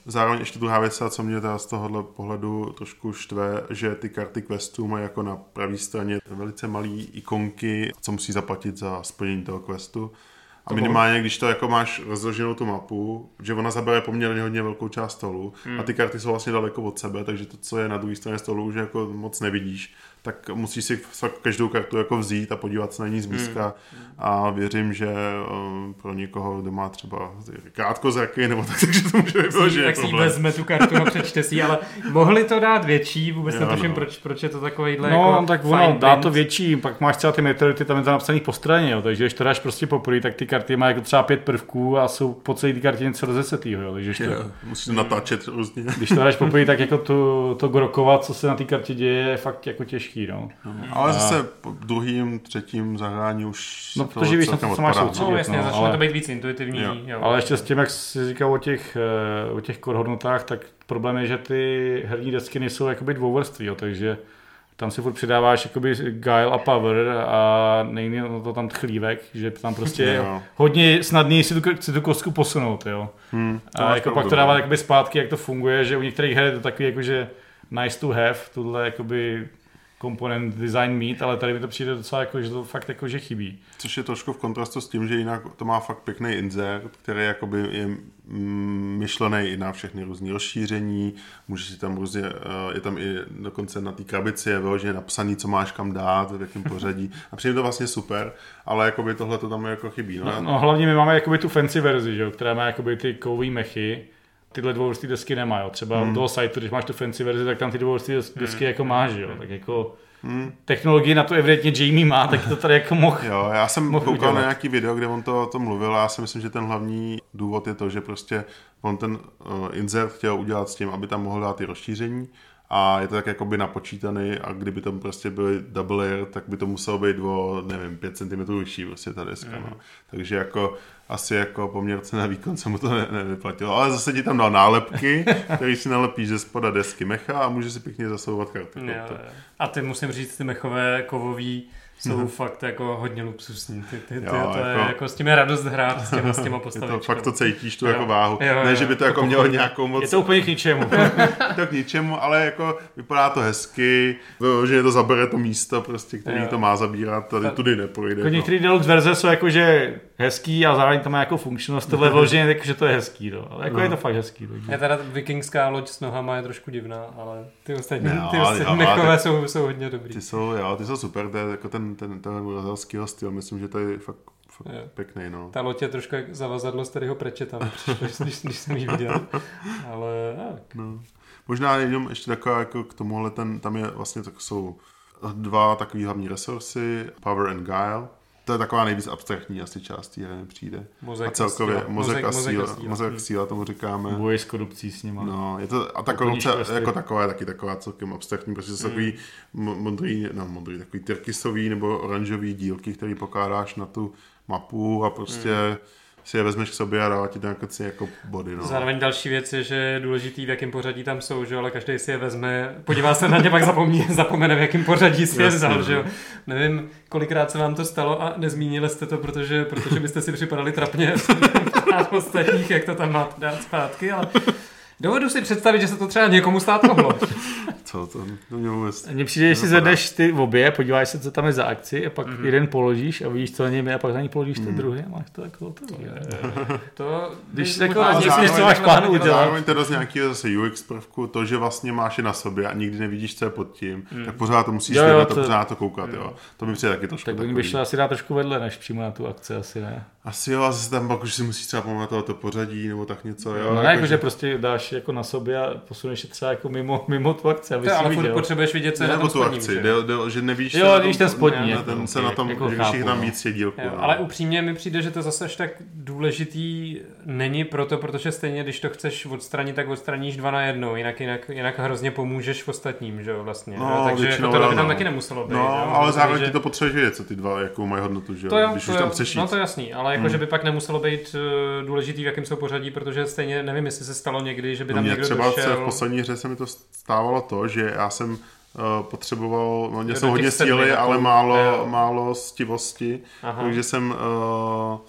Speaker 1: Zároveň ještě druhá věc, co mě teda z tohohle pohledu trošku štve, že ty karty questů mají jako na pravé straně velice malé ikonky, co musí zaplatit za splnění toho questu. A minimálně, když to jako máš rozloženou tu mapu, že ona zabere poměrně hodně velkou část stolu hmm. a ty karty jsou vlastně daleko od sebe, takže to, co je na druhé straně stolu, už jako moc nevidíš. Tak musíš si fakt každou kartu jako vzít a podívat se na ní zblízka hmm. a věřím, že uh, pro někoho, kdo má třeba krátkozraky nebo tak, takže to může být že
Speaker 3: Tak si vezme tu kartu a přečte si, ale mohli to dát větší, vůbec netuším, no. proč, proč je to takovýhle
Speaker 2: No, jako tak ono dá to větší, pak máš třeba ty meteority, tam je to napsaný po straně, jo, takže když to dáš prostě poprvé, tak ty karty mají jako třeba pět prvků a jsou po celé ty kartě něco rozesetýho, jo, takže to,
Speaker 1: musíš to natáčet různě.
Speaker 2: Když to dáš poprvé, tak jako to, to grokovat, co se na té kartě děje, je fakt jako těžký, no.
Speaker 1: no ale zase po druhým, třetím zahrání už
Speaker 2: No, protože víš, na to, co máš
Speaker 3: soustředit. No, jasně, no, začne ale, to být víc intuitivní. Jo.
Speaker 2: Jo. Ale ještě s tím, jak jsi říkal o těch, eh, o těch core hodnotách, tak problém je, že ty herní desky nejsou jakoby dvouvrství, jo, takže tam si furt přidáváš jakoby guile a power a nejde na to tam chlívek, že tam prostě je hodně snadný si tu, si tu kostku posunout, jo. Hmm, a jako pak to dává jakoby zpátky, jak to funguje, že u některých her je to takový jako, že nice to have, tuhle jakoby komponent design mít, ale tady mi to přijde docela jako, že to fakt jako, že chybí.
Speaker 1: Což je trošku v kontrastu s tím, že jinak to má fakt pěkný insert, který jakoby je mm, myšlený i na všechny různé rozšíření, můžeš si tam různě, eh, je tam i dokonce na té krabici je vyloženě napsaný, co máš kam dát, v jakém pořadí a přijde to vlastně super, ale jakoby tohle to tam jako chybí.
Speaker 2: No, no, no hlavně my máme jakoby tu fancy verzi, že, která má jakoby ty kový mechy, tyhle dvouvrství desky nemá, jo. Třeba hmm. u toho sajtu, když máš tu fancy verzi, tak tam ty dvouvrství desky hmm. jako máš, jo. Tak jako hmm. technologii na to evidentně Jamie má, tak to tady jako mohl
Speaker 1: Jo, já jsem koukal udělat. na nějaký video, kde on to o tom mluvil a já si myslím, že ten hlavní důvod je to, že prostě on ten uh, insert chtěl udělat s tím, aby tam mohl dát ty rozšíření a je to tak jakoby napočítaný a kdyby tam prostě byly double layer, tak by to muselo být o, nevím, 5 cm vyšší prostě ta deska, mm. no. Takže jako asi jako poměrce na výkon se mu to ne, nevyplatilo. Ale zase ti tam dal nálepky, který si nalepíš ze spoda desky mecha a může si pěkně zasouvat karty. Jo,
Speaker 3: jo. A ty musím říct, ty mechové kovový jsou mm. fakt jako hodně luxusní. Ty, ty, ty, jo, to jako, je, jako s tím je radost hrát s těma, s těma postavičkami.
Speaker 1: To, fakt to cítíš tu jo. jako váhu. Jo, jo, ne, že by to jako to mělo nějakou moc...
Speaker 2: Je to úplně k ničemu.
Speaker 1: to k ničemu, ale jako vypadá to hezky, že to zabere to místo, prostě, který jo. to má zabírat, tady tudy neprojde.
Speaker 2: Jako no. některé deluxe verze jsou jako, že hezký a zároveň to má jako funkčnost, tohle vloženě, jako, že to je hezký, no. ale jako no. je to fakt hezký. Takže.
Speaker 3: Je teda vikingská loď s nohama je trošku divná, ale ty ostatní, no, ty ostatní mechové jsou, jsou hodně dobrý.
Speaker 1: Ty jsou, jo, ty jsou super, to je jako ten, ten, ten brazilského styl, myslím, že to je fakt, fakt je. pěkný. No.
Speaker 3: Ta loď je trošku jak zavazadlo z kterého prečeta, když, když jsem ji viděl. Ale tak. No.
Speaker 1: Možná jenom ještě taková jako k tomuhle, ten, tam je vlastně tak jsou dva takové hlavní resursy, Power and Guile. To je taková nejvíc abstraktní asi část té hry přijde. Mozek a celkově a mozek, mozek, a síla, mozek, mozek a síla tomu říkáme.
Speaker 2: Boje s korupcí s nima.
Speaker 1: No, je to, a ta korupce jako taková je taky taková celkem abstraktní, protože jsou mm. takový modrý, no modrý, takový tyrkysový nebo oranžový dílky, který pokládáš na tu mapu a prostě mm si je vezmeš k sobě a dává ti tam jako, jako body. No.
Speaker 3: Zároveň další věc je, že je důležitý, v jakém pořadí tam jsou, že ale každý si je vezme, podívá se na ně, pak zapomíne, zapomene, v jakém pořadí si je vzal, že jo. No. Nevím, kolikrát se vám to stalo a nezmínili jste to, protože, protože byste si připadali trapně a ostatních, jak to tam máte dát zpátky, ale Dovedu si představit, že se to třeba někomu stát mohlo.
Speaker 1: Co to? To mě vůbec...
Speaker 2: Mně přijde, že si zvedneš ty v obě, podíváš se, co tam je za akci a pak mm-hmm. jeden položíš a vidíš, co na něm je a pak na ní položíš mm. ten druhý a máš to jako to.
Speaker 3: to
Speaker 2: Když jako zjistíš, co máš plánu udělat.
Speaker 1: Zároveň teda z nějakého zase UX prvku, to, že vlastně máš je na sobě a nikdy nevidíš, co je pod tím, mm. tak pořád to musíš jo, jo, to, pořád to koukat, jo. To mi přijde taky trošku
Speaker 2: Tak by šlo asi dát trošku vedle, než přímo na tu akci, asi ne.
Speaker 1: Asi jo, a zase tam pak už si musíš třeba pamatovat to pořadí nebo tak něco, jo.
Speaker 2: No ne, jako, že prostě dáš jako na sobě a posuneš je třeba jako mimo, mimo tu akci, aby
Speaker 3: to, ale viděl. potřebuješ vidět, co je na tom tu akci,
Speaker 1: že, de, de, že nevíš,
Speaker 2: jo, když ten spodní,
Speaker 1: ne, ten se na tom, jako když chápu, tam no. víc dílku. Jo,
Speaker 3: no. Ale upřímně mi přijde, že to zase až tak důležitý není proto, protože stejně, když to chceš odstranit, tak odstraníš dva na jednou, jinak, jinak, jinak hrozně pomůžeš v ostatním, že jo, vlastně. No, jo, takže jako tohle by tam taky nemuselo být.
Speaker 1: No, ale zároveň ty to potřebuješ vědět, co ty dva jakou mají hodnotu, že jo, když už tam chceš
Speaker 3: No to jasný, ale jako, že hmm. by pak nemuselo být eh, důležitý, v jakém jsou pořadí, protože stejně nevím, jestli se stalo někdy, že by tam někdo došel
Speaker 1: v poslední hře se mi to stávalo to, že já jsem uh, potřeboval, no mě jsou hodně síly, ale málo, málo stivosti, Aha. takže jsem uh,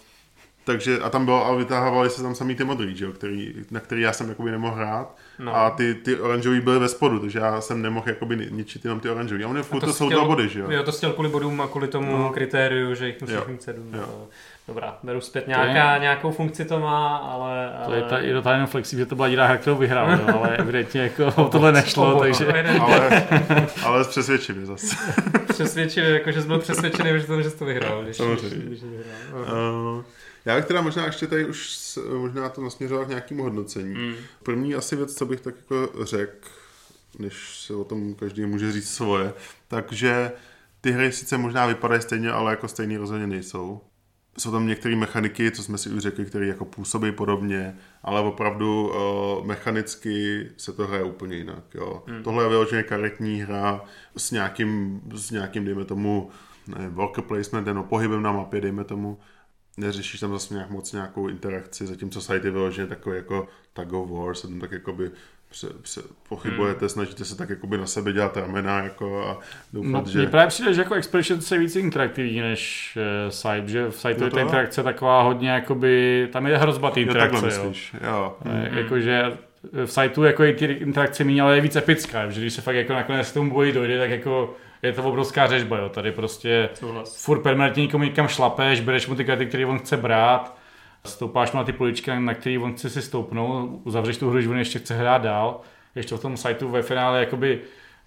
Speaker 1: takže a tam bylo, a vytahovali se tam samý ty modrý, že který, na který já jsem jakoby nemohl hrát. No. A ty, ty oranžový byly ve spodu, takže já jsem nemohl jakoby ničit jenom ty oranžový. A oni furt to, to jsou dva body, že jo?
Speaker 3: Jo, to chtěl kvůli bodům a kvůli tomu no. kritériu, že jich musí mít sedm. Jo. Dobrá, beru zpět nějaká, je, nějakou funkci to má, ale...
Speaker 2: To ale... je, ta, je to tady flexi, že to byla jediná hra, kterou vyhrál, jo, ale evidentně jako tohle nešlo, takže...
Speaker 1: ale, ale přesvědčivě zase.
Speaker 3: přesvědčivě, jako že jsi byl přesvědčený, že to, že jsi to vyhrál. Když,
Speaker 1: Když, když vyhrál. Uh, já bych teda možná ještě tady už možná to nasměřoval k nějakému hodnocení. Mm. První asi věc, co bych tak jako řekl, než se o tom každý může říct svoje, takže ty hry sice možná vypadají stejně, ale jako stejný rozhodně nejsou. Jsou tam některé mechaniky, co jsme si už řekli, které jako působí podobně, ale opravdu uh, mechanicky se to hraje úplně jinak. Jo. Hmm. Tohle je vyloženě karetní hra s nějakým, s nějakým dejme tomu, ne, worker placement, no, pohybem na mapě, dejme tomu neřešíš tam zase nějak moc nějakou interakci, zatímco site je vyloženě takový jako tag of war, se tam tak jakoby pře, pře, pochybujete, hmm. snažíte se tak jakoby na sebe dělat ramena jako a doufat, no, že...
Speaker 2: Mně právě přijde, že jako Expedition se víc interaktivní než uh, site, že v site je ta interakce taková hodně jakoby, tam je hrozba ty interakce, jo. Myslíš, jo. jo. Hmm. Jakože v siteu jako je ty interakce méně, ale je víc epická, že když se fakt jako nakonec k tomu boji dojde, tak jako je to obrovská řežba, jo. Tady prostě Souhlas. furt permanentně někomu někam šlapeš, bereš mu ty karty, které on chce brát, stoupáš na ty poličky, na který on chce si stoupnout, uzavřeš tu hru, když on ještě chce hrát dál. Ještě v tom sajtu ve finále jakoby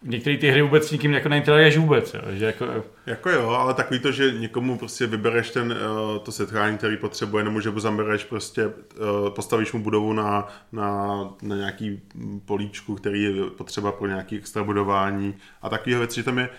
Speaker 2: některé ty hry vůbec nikým jako neinteraguješ vůbec. Jo. Že jako...
Speaker 1: jako jo, ale takový to, že někomu prostě vybereš ten, uh, to setkání, který potřebuje, nebo že mu zabereš prostě, uh, postavíš mu budovu na, na, na nějaký políčku, který je potřeba pro nějaký extra budování a takového věci, že tam je,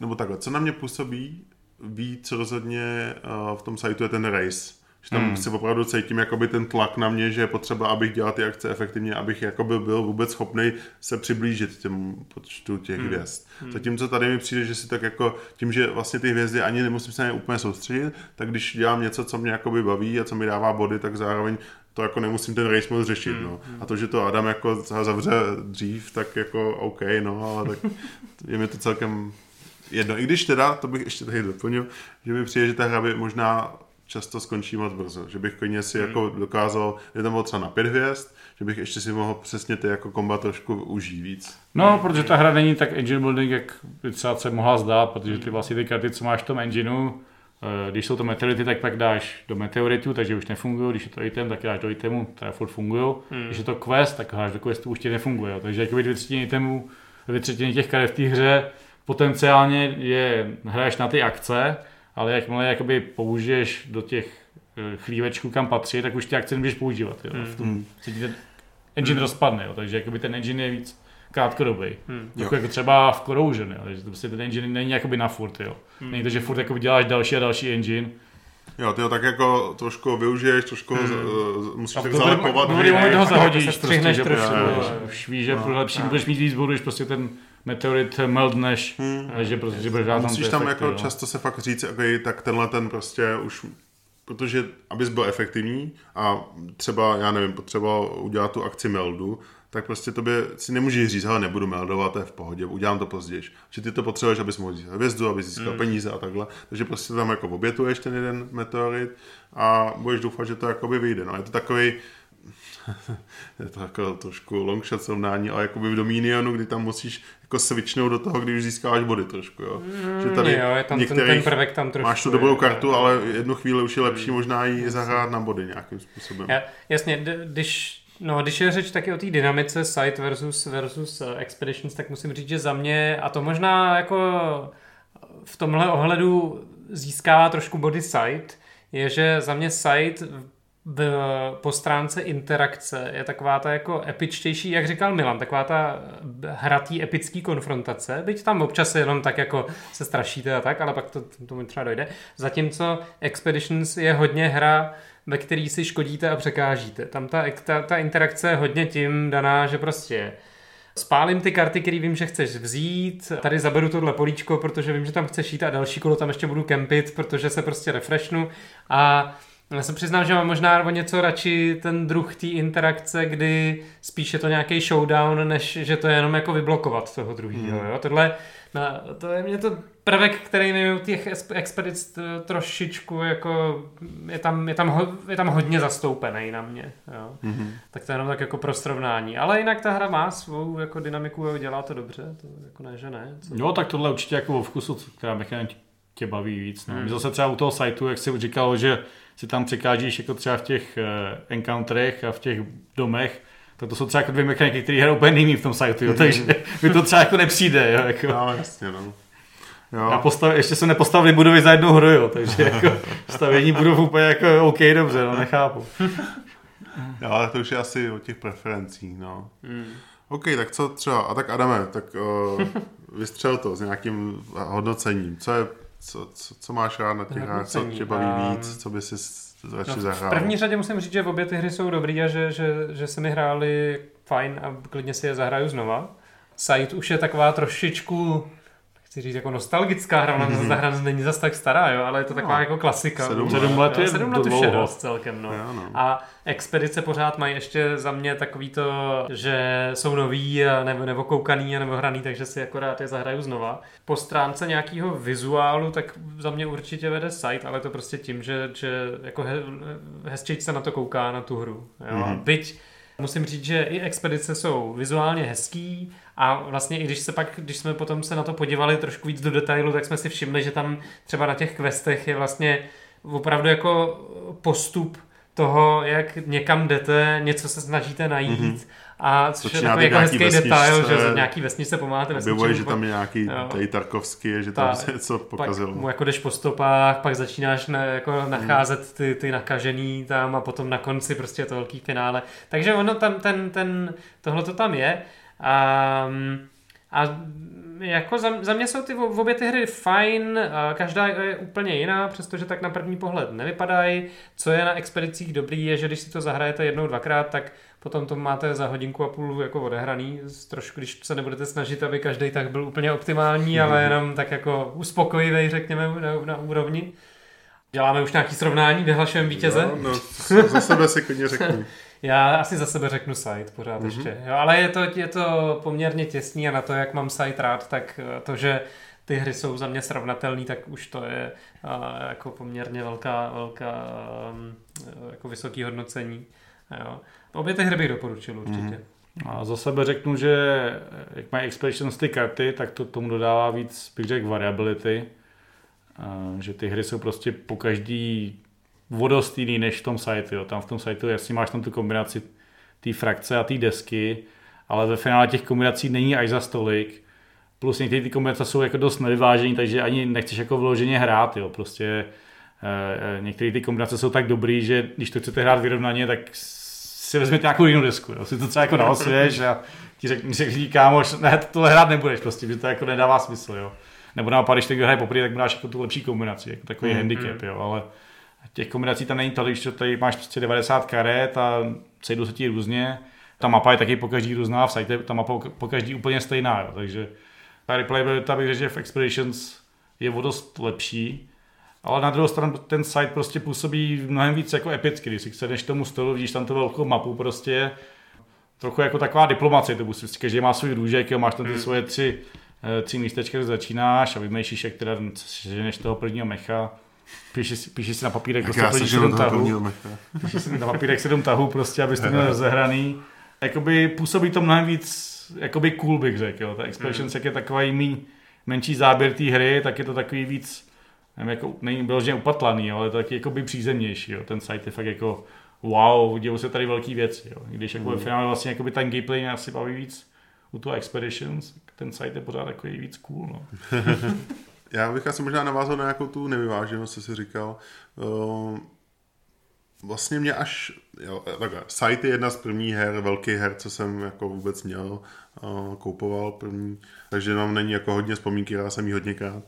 Speaker 1: nebo takhle, co na mě působí víc rozhodně uh, v tom sajtu je ten race že tam hmm. si opravdu cítím jakoby ten tlak na mě, že je potřeba, abych dělal ty akce efektivně, abych jakoby byl vůbec schopný se přiblížit těm počtu těch hmm. hvězd. Hmm. Zatímco tady mi přijde, že si tak jako tím, že vlastně ty hvězdy ani nemusím se na ně úplně soustředit, tak když dělám něco, co mě jakoby baví a co mi dává body, tak zároveň to jako nemusím ten race mode řešit, hmm. no. A to, že to Adam jako zavře dřív, tak jako OK, no, ale tak je mi to celkem jedno. I když teda, to bych ještě tady doplnil, že mi přijde, že ta hra by možná často skončí moc brzo. Že bych klidně si hmm. jako dokázal, že tam bylo třeba na pět hvězd, že bych ještě si mohl přesně ty jako komba trošku užít víc.
Speaker 2: No, protože ta hra není tak engine building, jak by třeba se mohla zdát, protože ty vlastně ty karty, co máš v tom engineu, eh, když jsou to meteority, tak pak dáš do meteoritu, takže už nefungují, když je to item, tak dáš do itemu, které furt fungují. Hmm. Když je to quest, tak dáš do questu už ti nefunguje. Takže jako dvě třetiny itemů, dvě třetiny těch karet v té hře potenciálně je, hraješ na ty akce, ale jakmile jakoby použiješ do těch eh, chlívečků, kam patří, tak už ty akce nemůžeš používat. Jo. V tom mm. se ti ten engine mm. rozpadne, jo. takže jakoby ten engine je víc krátkodobý. Hmm. Jako, jako třeba v Corrosion, jo. takže to prostě ten engine není jakoby na furt. Jo. Hmm. Není to, že furt jakoby děláš další a další engine,
Speaker 1: Jo, ty ho tak jako trošku využiješ, trošku hmm. uh, musíš a tak
Speaker 2: zalepovat. Dobrý moment ho zahodíš, prostě, že trošku, už víš, že no, lepší budeš mít víc bodů, když prostě ten meteorit meldneš, hmm. že prostě že budeš tam
Speaker 1: Musíš tam efekty, jako jo. často se fakt říct, okay, tak tenhle ten prostě už protože abys byl efektivní a třeba, já nevím, potřeba udělat tu akci meldu, tak prostě tobě si nemůžeš říct, ale nebudu meldovat, to je v pohodě, udělám to později. Že ty to potřebuješ, abys mohl získat hvězdu, abys získal mm. peníze a takhle. Takže prostě tam jako obětuješ ten jeden meteorit a budeš doufat, že to jakoby vyjde. No, je to takový je to jako trošku long shot srovnání, ale jakoby v Dominionu, kdy tam musíš jako switchnout do toho, když získáváš body trošku, jo.
Speaker 3: Mm, že tady jo, je tam ten, ten prvek tam trošku.
Speaker 1: Máš tu dobrou kartu, ale jednu chvíli už je lepší mm. možná ji zahrát na body nějakým způsobem.
Speaker 3: Já, jasně, když No, když je řeč taky o té dynamice site versus, versus uh, expeditions, tak musím říct, že za mě, a to možná jako v tomhle ohledu získává trošku body site, je, že za mě site v, po stránce interakce je taková ta jako epičtější, jak říkal Milan, taková ta hratý epický konfrontace, byť tam občas jenom tak jako se strašíte a tak, ale pak to tomu třeba dojde. Zatímco Expeditions je hodně hra, ve který si škodíte a překážíte. Tam ta, ta, ta interakce je hodně tím daná, že prostě spálím ty karty, které vím, že chceš vzít, tady zaberu tohle políčko, protože vím, že tam chceš jít a další kolo tam ještě budu kempit, protože se prostě refreshnu a Já se přiznám, že mám možná o něco radši ten druh té interakce, kdy spíše to nějaký showdown, než že to je jenom jako vyblokovat toho druhého. Mm. Tohle, na, to je mě to prvek, který mi u těch expedic trošičku jako je tam, je tam, ho, je tam hodně zastoupený na mě. Jo. Mm-hmm. Tak to je jenom tak jako pro srovnání. Ale jinak ta hra má svou jako dynamiku a dělá to dobře. To jako ne, že ne.
Speaker 2: Co? Jo, tak tohle určitě jako o vkusu, která mechanika tě baví víc. No. Mm. zase třeba u toho sajtu, jak si říkal, že si tam překážíš jako třeba v těch uh, encounterech a v těch domech, tak to jsou třeba jako dvě mechaniky, které hrajou úplně nejmí v tom sajtu, jo, takže mi to třeba jako nepřijde. Jo, jako.
Speaker 1: No, jasně, no.
Speaker 2: Jo. Já postav, ještě jsem nepostavili budovy za jednu hru, jo, takže jako stavění budov úplně jako OK, dobře, no, nechápu.
Speaker 1: jo, ale to už je asi o těch preferencích, no. Mm. OK, tak co třeba, a tak Adame, tak uh, vystřel to s nějakým hodnocením. Co je co, co, co máš rád na těch hrách, co tě baví víc, co by si radši no, zahrál?
Speaker 3: V první řadě musím říct, že obě ty hry jsou dobrý a že, že, že se mi hrály fajn a klidně si je zahraju znova. Site už je taková trošičku chci říct, jako nostalgická hra, ona mm-hmm. hra není zas tak stará, jo, ale je to taková no, jako klasika.
Speaker 2: Sedm, sedm let je
Speaker 3: sedm let už je dost celkem, no. Jo, no. A Expedice pořád mají ještě za mě takový to, že jsou noví a nebo, nebo koukaný a nebo hraný, takže si akorát je zahraju znova. Po stránce nějakého vizuálu, tak za mě určitě vede site, ale to prostě tím, že, že jako he, hezčejc se na to kouká, na tu hru. Jo. Mm-hmm. Byť Musím říct, že i expedice jsou vizuálně hezký a vlastně i když se pak, když jsme potom se na to podívali trošku víc do detailu, tak jsme si všimli, že tam třeba na těch questech je vlastně opravdu jako postup toho, jak někam jdete, něco se snažíte najít mm-hmm. a což je takový jako hezký vesničce, detail, že z nějaký vesnice pomáháte
Speaker 1: vesničce. že tam je nějaký tady Tarkovský, že tam se něco pokazilo.
Speaker 3: Pak jako jdeš po stopách, pak začínáš ne, jako nacházet ty, ty nakažený tam a potom na konci prostě je to velký finále. Takže ono tam, ten, ten, tohle to tam je. A, a jako za, za mě jsou ty v obě ty hry fajn, každá je úplně jiná, přestože tak na první pohled nevypadají. Co je na expedicích dobrý, je, že když si to zahrajete jednou, dvakrát, tak potom to máte za hodinku a půl jako odehraný, trošku, když se nebudete snažit, aby každý tak byl úplně optimální, mm. ale jenom tak jako uspokojivý, řekněme, na, na úrovni. Děláme už nějaký srovnání, vyhlašujeme vítěze?
Speaker 1: No, no, za sebe si klidně řeknu.
Speaker 3: Já asi za sebe řeknu site pořád mm-hmm. ještě. Jo, ale je to, je to poměrně těsný a na to, jak mám site rád, tak eh, to, že ty hry jsou za mě srovnatelné, tak už to je uh, jako poměrně velká, velká um, jako vysoké hodnocení. Jo. Obě ty hry bych doporučil určitě. Mm-hmm.
Speaker 2: A za sebe řeknu, že jak mají Expeditions ty karty, tak to tomu dodává víc, bych řekl, variability. Uh, že ty hry jsou prostě po každý vodost jiný než v tom sajtu. Jo. Tam v tom sajtu jasně máš tam tu kombinaci té frakce a té desky, ale ve finále těch kombinací není až za stolik. Plus některé ty kombinace jsou jako dost nevyvážené, takže ani nechceš jako vloženě hrát. Jo. Prostě e, některé ty kombinace jsou tak dobrý, že když to chcete hrát vyrovnaně, tak si vezmete nějakou jinou desku. Jo. Si to třeba jako nahlasuješ a ti řekne, řekne kámoš, ne, tohle hrát nebudeš prostě, že to jako nedává smysl. Jo. Nebo naopak, když někdo hraje poprvé, tak mu dáš jako tu lepší kombinaci, jako takový mm, handicap, mm. jo, ale Těch kombinací tam není tolik, že tady máš prostě 90 karet a sejdou se ti různě. Ta mapa je taky po každý různá, v site ta mapa po každý úplně stejná, jo. takže ta replayability bych řekl, že v Expeditions je o dost lepší, ale na druhou stranu ten site prostě působí mnohem víc jako epicky, když si chceš tomu stolu, vidíš tam tu velkou mapu prostě, trochu jako taková diplomacie, to musí, každý má svůj růžek, jo, máš tam ty hmm. svoje tři, eh, tři místečka, kde začínáš a vymýšlíš, jak teda ženeš toho prvního mecha píši si, píši si na papírek prostě plní sedm tahů. Píši si na papírek sedm tahů prostě, abyste měl rozehraný. Jakoby působí to mnohem víc jakoby cool bych řekl. Jo. Ta Expeditions, mm. je takový mý, menší záběr té hry, tak je to takový víc, nevím, jako, není vyloženě upatlaný, ale taky jakoby přízemnější. Jo. Ten site je fakt jako wow, dějou se tady velké věci. Jo. Když jako mm. ve finále vlastně jakoby ten gameplay mě asi baví víc u toho Expeditions, ten site je pořád takový víc cool. No.
Speaker 1: Já bych asi možná navázal na nějakou tu nevyváženost, co jsi říkal. Uh, vlastně mě až, jo, takhle, Sight je jedna z prvních her, velkých her, co jsem jako vůbec měl, uh, koupoval první, takže nám není jako hodně vzpomínky, já jsem ji hodněkrát.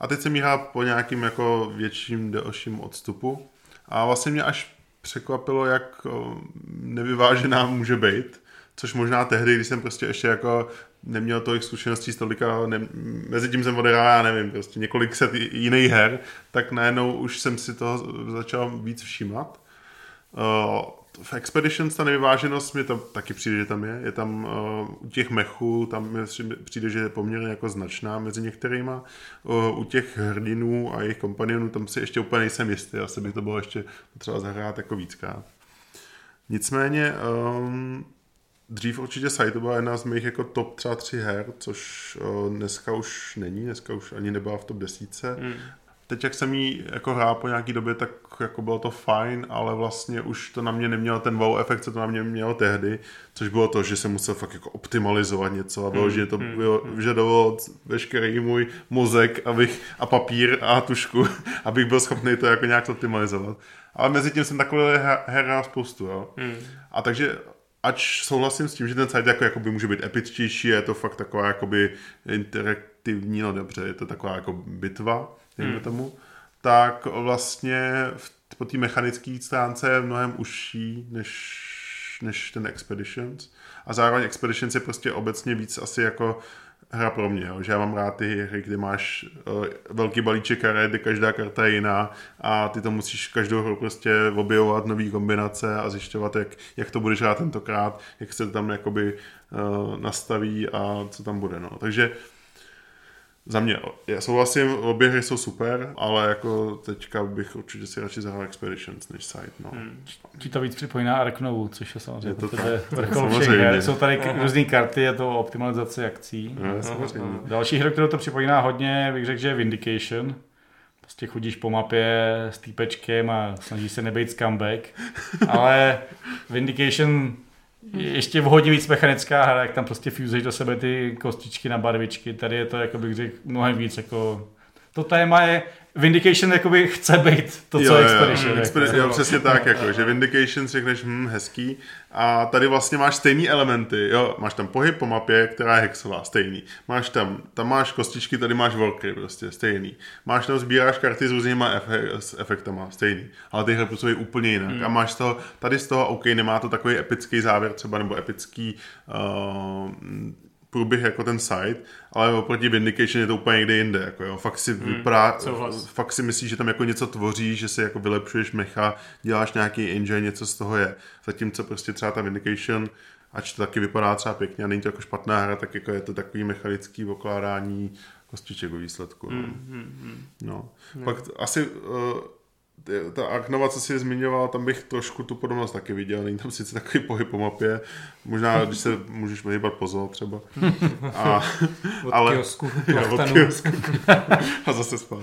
Speaker 1: A teď jsem ji hrál po nějakým jako větším, delším odstupu a vlastně mě až překvapilo, jak nevyvážená může být, což možná tehdy, když jsem prostě ještě jako neměl tolik zkušeností s tolika, ne, mezi tím jsem odehrál, já nevím, prostě několik set jiných her, tak najednou už jsem si toho začal víc všímat. Uh, v Expeditions ta nevyváženost mi to taky přijde, že tam je. Je tam uh, u těch mechů, tam mi přijde, že je poměrně jako značná mezi některýma. Uh, u těch hrdinů a jejich kompanionů tam si ještě úplně nejsem jistý. Asi bych to bylo ještě třeba zahrát jako víckrát. Nicméně um, dřív určitě Side to byla jedna z mých jako top třeba tři her, což uh, dneska už není, dneska už ani nebyla v top desíce. Hmm teď, jak jsem jí jako hrál po nějaký době, tak jako bylo to fajn, ale vlastně už to na mě nemělo ten wow efekt, co to na mě mělo tehdy, což bylo to, že jsem musel fakt jako optimalizovat něco a bylo, hmm, že to hmm, bylo, hmm. vyžadovalo veškerý můj mozek abych, a papír a tušku, abych byl schopný to jako nějak optimalizovat. Ale mezi tím jsem takové her hrál spoustu, jo. Hmm. A takže ač souhlasím s tím, že ten site jako, jako by může být epičtější, je to fakt taková jakoby interaktivní, no dobře, je to taková jako bitva, dejme hmm. tomu, tak vlastně v, po té mechanické stránce je mnohem užší než, než ten Expeditions. A zároveň Expeditions je prostě obecně víc asi jako hra pro mě, jo? že já mám rád ty hry, kde máš uh, velký balíček karet, kde každá karta je jiná a ty to musíš každou hru prostě objevovat nové kombinace a zjišťovat, jak, jak to budeš hrát tentokrát, jak se to tam jakoby uh, nastaví a co tam bude. No. Takže uh, za mě, já souhlasím, obě hry jsou super, ale jako teďka bych určitě si radši zahrál Expeditions než Side, no. Hmm.
Speaker 2: Ti to víc připomíná Arknovu, což je samozřejmě je to vrchol všech. Jsou tady různé karty, je to optimalizace akcí.
Speaker 1: No, samozřejmě.
Speaker 2: Další hra, kterou to připomíná hodně, bych řekl, že je Vindication. Prostě chodíš po mapě s týpečkem a snažíš se nebejt comeback. Ale Vindication ještě hodně víc mechanická hra, jak tam prostě fuzeš do sebe ty kostičky na barvičky. Tady je to, jako bych řekl, mnohem víc jako... To téma je Vindication jakoby chce být to, co jo, Expedition. Jo,
Speaker 1: Expedition jo, přesně tak, jako, že Vindication si řekneš, hm, hezký, a tady vlastně máš stejný elementy, jo, máš tam pohyb po mapě, která je hexová, stejný. Máš tam, tam máš kostičky, tady máš volky, prostě, stejný. Máš tam, sbíráš karty s různýma efe, s efektama, stejný. Ale ty hry působí úplně jinak. Hmm. A máš z toho, tady z toho, OK, nemá to takový epický závěr třeba, nebo epický uh, průběh jako ten site, ale oproti Vindication je to úplně někde jinde. Jako jo. Fakt si hmm, vypadá, fakt si myslíš, že tam jako něco tvoří, že si jako vylepšuješ mecha, děláš nějaký engine, něco z toho je. Zatímco prostě třeba ta Vindication, ač to taky vypadá třeba pěkně a není to jako špatná hra, tak jako je to takový mechanický okládání kostiček o výsledku. No. Hmm, hmm, hmm. no. Hmm. Pak asi uh, ta Arknova, co jsi zmiňoval, tam bych trošku tu podobnost taky viděl. Není tam sice takový pohyb po mapě, možná, když se můžeš vyhýbat pozor třeba. A,
Speaker 3: od ale, kiosku,
Speaker 1: jo, od kiosku. a zase spát.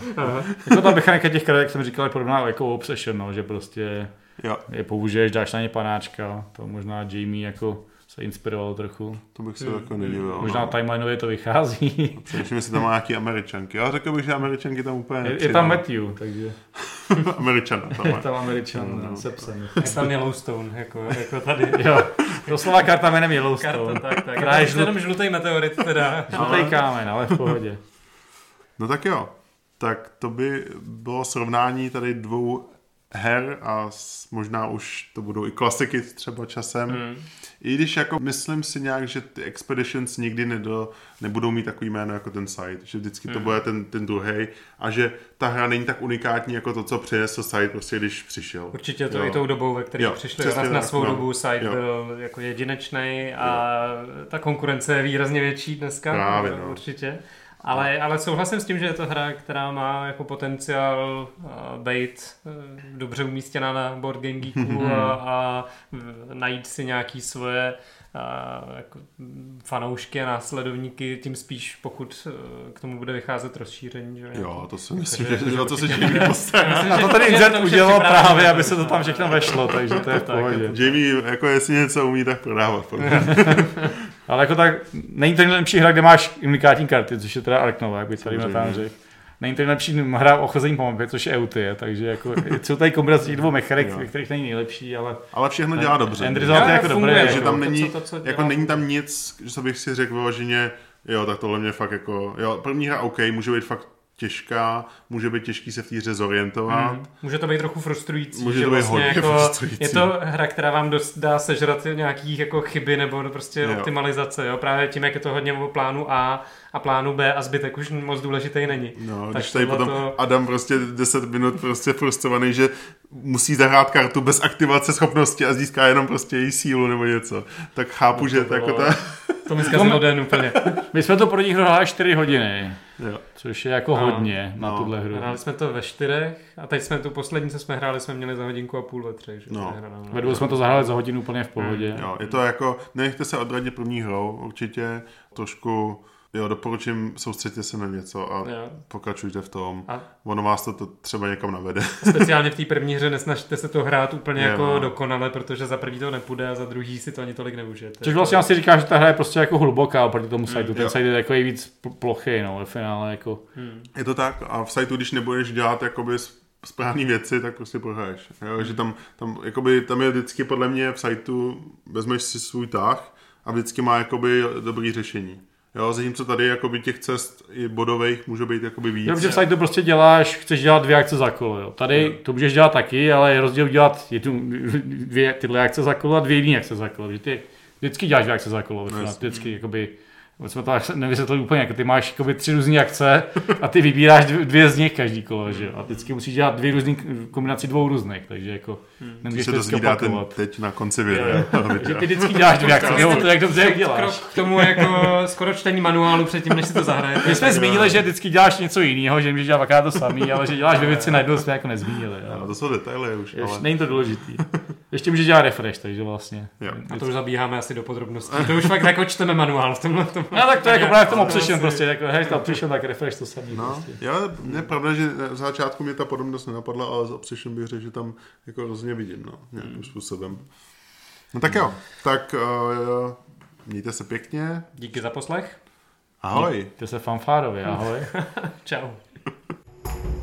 Speaker 2: jako ta mechanika těch karet, jak jsem říkal, je podobná jako Obsession, no, že prostě jo. je použiješ, dáš na ně panáčka, to možná Jamie jako se inspiroval trochu.
Speaker 1: To bych se hmm. jako nedivil.
Speaker 2: Možná no. timelineově to vychází.
Speaker 1: Především, jestli tam má nějaký američanky. Já řekl bych, že američanky tam úplně
Speaker 2: Je, je tam Matthew, takže...
Speaker 1: Američan.
Speaker 2: Tam je tam Američan no, no. se psem.
Speaker 3: Je tam Yellowstone, jako, jako tady.
Speaker 2: jo. Doslova karta jménem Yellowstone.
Speaker 3: Karta, tak, tak. Která je žlut... jenom žlutý meteorit teda.
Speaker 2: Žlutý kámen, ale v pohodě.
Speaker 1: No tak jo. Tak to by bylo srovnání tady dvou her a možná už to budou i klasiky třeba časem. Hmm. I když jako myslím si nějak, že ty Expeditions nikdy nedo, nebudou mít takový jméno jako ten site, že vždycky to hmm. bude ten, ten druhý a že ta hra není tak unikátní jako to, co přinesl site prostě když přišel.
Speaker 3: Určitě to jo. i tou dobou, ve které přišli. Raz na svou no. dobu site jo. byl jako jedinečný a jo. ta konkurence je výrazně větší dneska.
Speaker 1: Právě, no.
Speaker 3: Určitě. Ale, ale souhlasím s tím, že je to hra, která má jako potenciál uh, být uh, dobře umístěna na Board Game Geeku a, a najít si nějaký svoje a jako fanoušky a následovníky, tím spíš pokud eh, k tomu bude vycházet rozšíření. Že?
Speaker 1: Jo, to si myslím, že, že na to se Jamie
Speaker 2: A to tady Inzert udělal právě, aby se to tam všechno vešlo, takže to je v pohodě.
Speaker 1: Jamie, jako jestli něco umí, tak prodávat.
Speaker 2: Ale jako tak, není to nejlepší hra, kde máš unikátní karty, což je teda Arknova, jak by tady tam řekl není to nejlepší hra o chození po mapě, což je EUT, takže jako, jsou tady kombinace těch dvou mechanik, ve kterých není nejlepší, ale...
Speaker 1: Ale všechno dělá dobře.
Speaker 2: Result je jako dobré.
Speaker 1: Že tam není, to, to, jako není tam nic, že bych si řekl vyloženě, jo, tak tohle mě fakt jako, jo, první hra OK, může být fakt těžká, může být těžký se v té hře zorientovat. Mm.
Speaker 3: Může to být trochu frustrující.
Speaker 1: Může to být vlastně hodně jako, frustrující.
Speaker 3: Je to hra, která vám dost, dá sežrat nějakých jako chyby nebo prostě jo. optimalizace. Jo? Právě tím, jak je to hodně o plánu A a plánu B a zbytek už moc důležitý není.
Speaker 1: No, tak když tady potom to... Adam prostě 10 minut prostě frustrovaný, že musí zahrát kartu bez aktivace schopnosti a získá jenom prostě její sílu nebo něco, tak chápu, no, že to, jako ta...
Speaker 3: To mi zkazilo den úplně.
Speaker 2: My jsme to pro nich hráli 4 hodiny. Jo. Což je jako no, hodně na no. tuhle hru.
Speaker 3: Hráli jsme to ve čtyřech a teď jsme tu poslední, co jsme hráli, jsme měli za hodinku a půl ve třech. Že
Speaker 2: no. Ve dvou jsme to zahráli za hodinu úplně v pohodě.
Speaker 1: Jo, je to jako, nechte se odradit první hrou, určitě trošku Jo, doporučím, soustředit se na něco a jo. pokračujte v tom. A? Ono vás to, to třeba někam navede.
Speaker 3: Speciálně v té první hře nesnažte se to hrát úplně je, jako no. dokonale, protože za první to nepůjde a za druhý si to ani tolik neužijete.
Speaker 2: Což vlastně asi říká, že ta hra je prostě jako hluboká oproti tomu hmm. sajtu. Ten site je jako víc plochy, no, ve finále jako.
Speaker 1: Hmm. Je to tak a v sajtu, když nebudeš dělat jakoby správné věci, tak prostě prohraješ. Jo? Že tam, tam, jakoby, tam je vždycky podle mě v sajtu, vezmeš si svůj tah a vždycky má jakoby dobrý řešení. Jo, zatímco tady jakoby těch cest i bodových může být jakoby víc.
Speaker 2: Jo, protože to prostě děláš, chceš dělat dvě akce za kolo. Jo. Tady jo. to můžeš dělat taky, ale je rozdíl dělat jednu, dvě, tyhle akce za kolo a dvě jiné akce za kolo. Že ty vždycky děláš dvě akce za kolo. No, vždycky jakoby, jsme to nevysvětlili úplně, jako ty máš jakoby, tři různé akce a ty vybíráš dvě z nich každý kolo, že A vždycky musíš dělat dvě různé kombinaci dvou různých, takže jako
Speaker 1: hmm. nemůžeš se dozvídáte teď na konci videa.
Speaker 2: že ty vždycky děláš dvě akce, jo, to jak dobře jak děláš.
Speaker 3: Krok k tomu jako skoro čtení manuálu předtím, než si to zahraje.
Speaker 2: My jsme zmínili, že vždycky děláš něco jiného, že můžeš dělat to samý, ale že děláš dvě věci najednou jsme jako nezmínili.
Speaker 1: Jo. to jsou detaily už.
Speaker 2: Ale... Není to důležitý. Ještě můžeš dělat refresh, takže vlastně.
Speaker 3: Jo. A to už zabíháme asi do podrobností. To už fakt jako čteme manuál v tomhle.
Speaker 2: No tak to je jako právě v tom obsession prostě, jako hej, tam přišel tak refresh to samý. No, prostě.
Speaker 1: já, je pravda, že v začátku mě ta podobnost nenapadla, ale z obsession bych řekl, že tam jako rozhodně vidím, no, nějakým hmm. způsobem. No tak jo, tak uh, mějte se pěkně.
Speaker 3: Díky za poslech.
Speaker 1: Ahoj.
Speaker 2: Mějte se fanfárově, ahoj.
Speaker 3: Čau.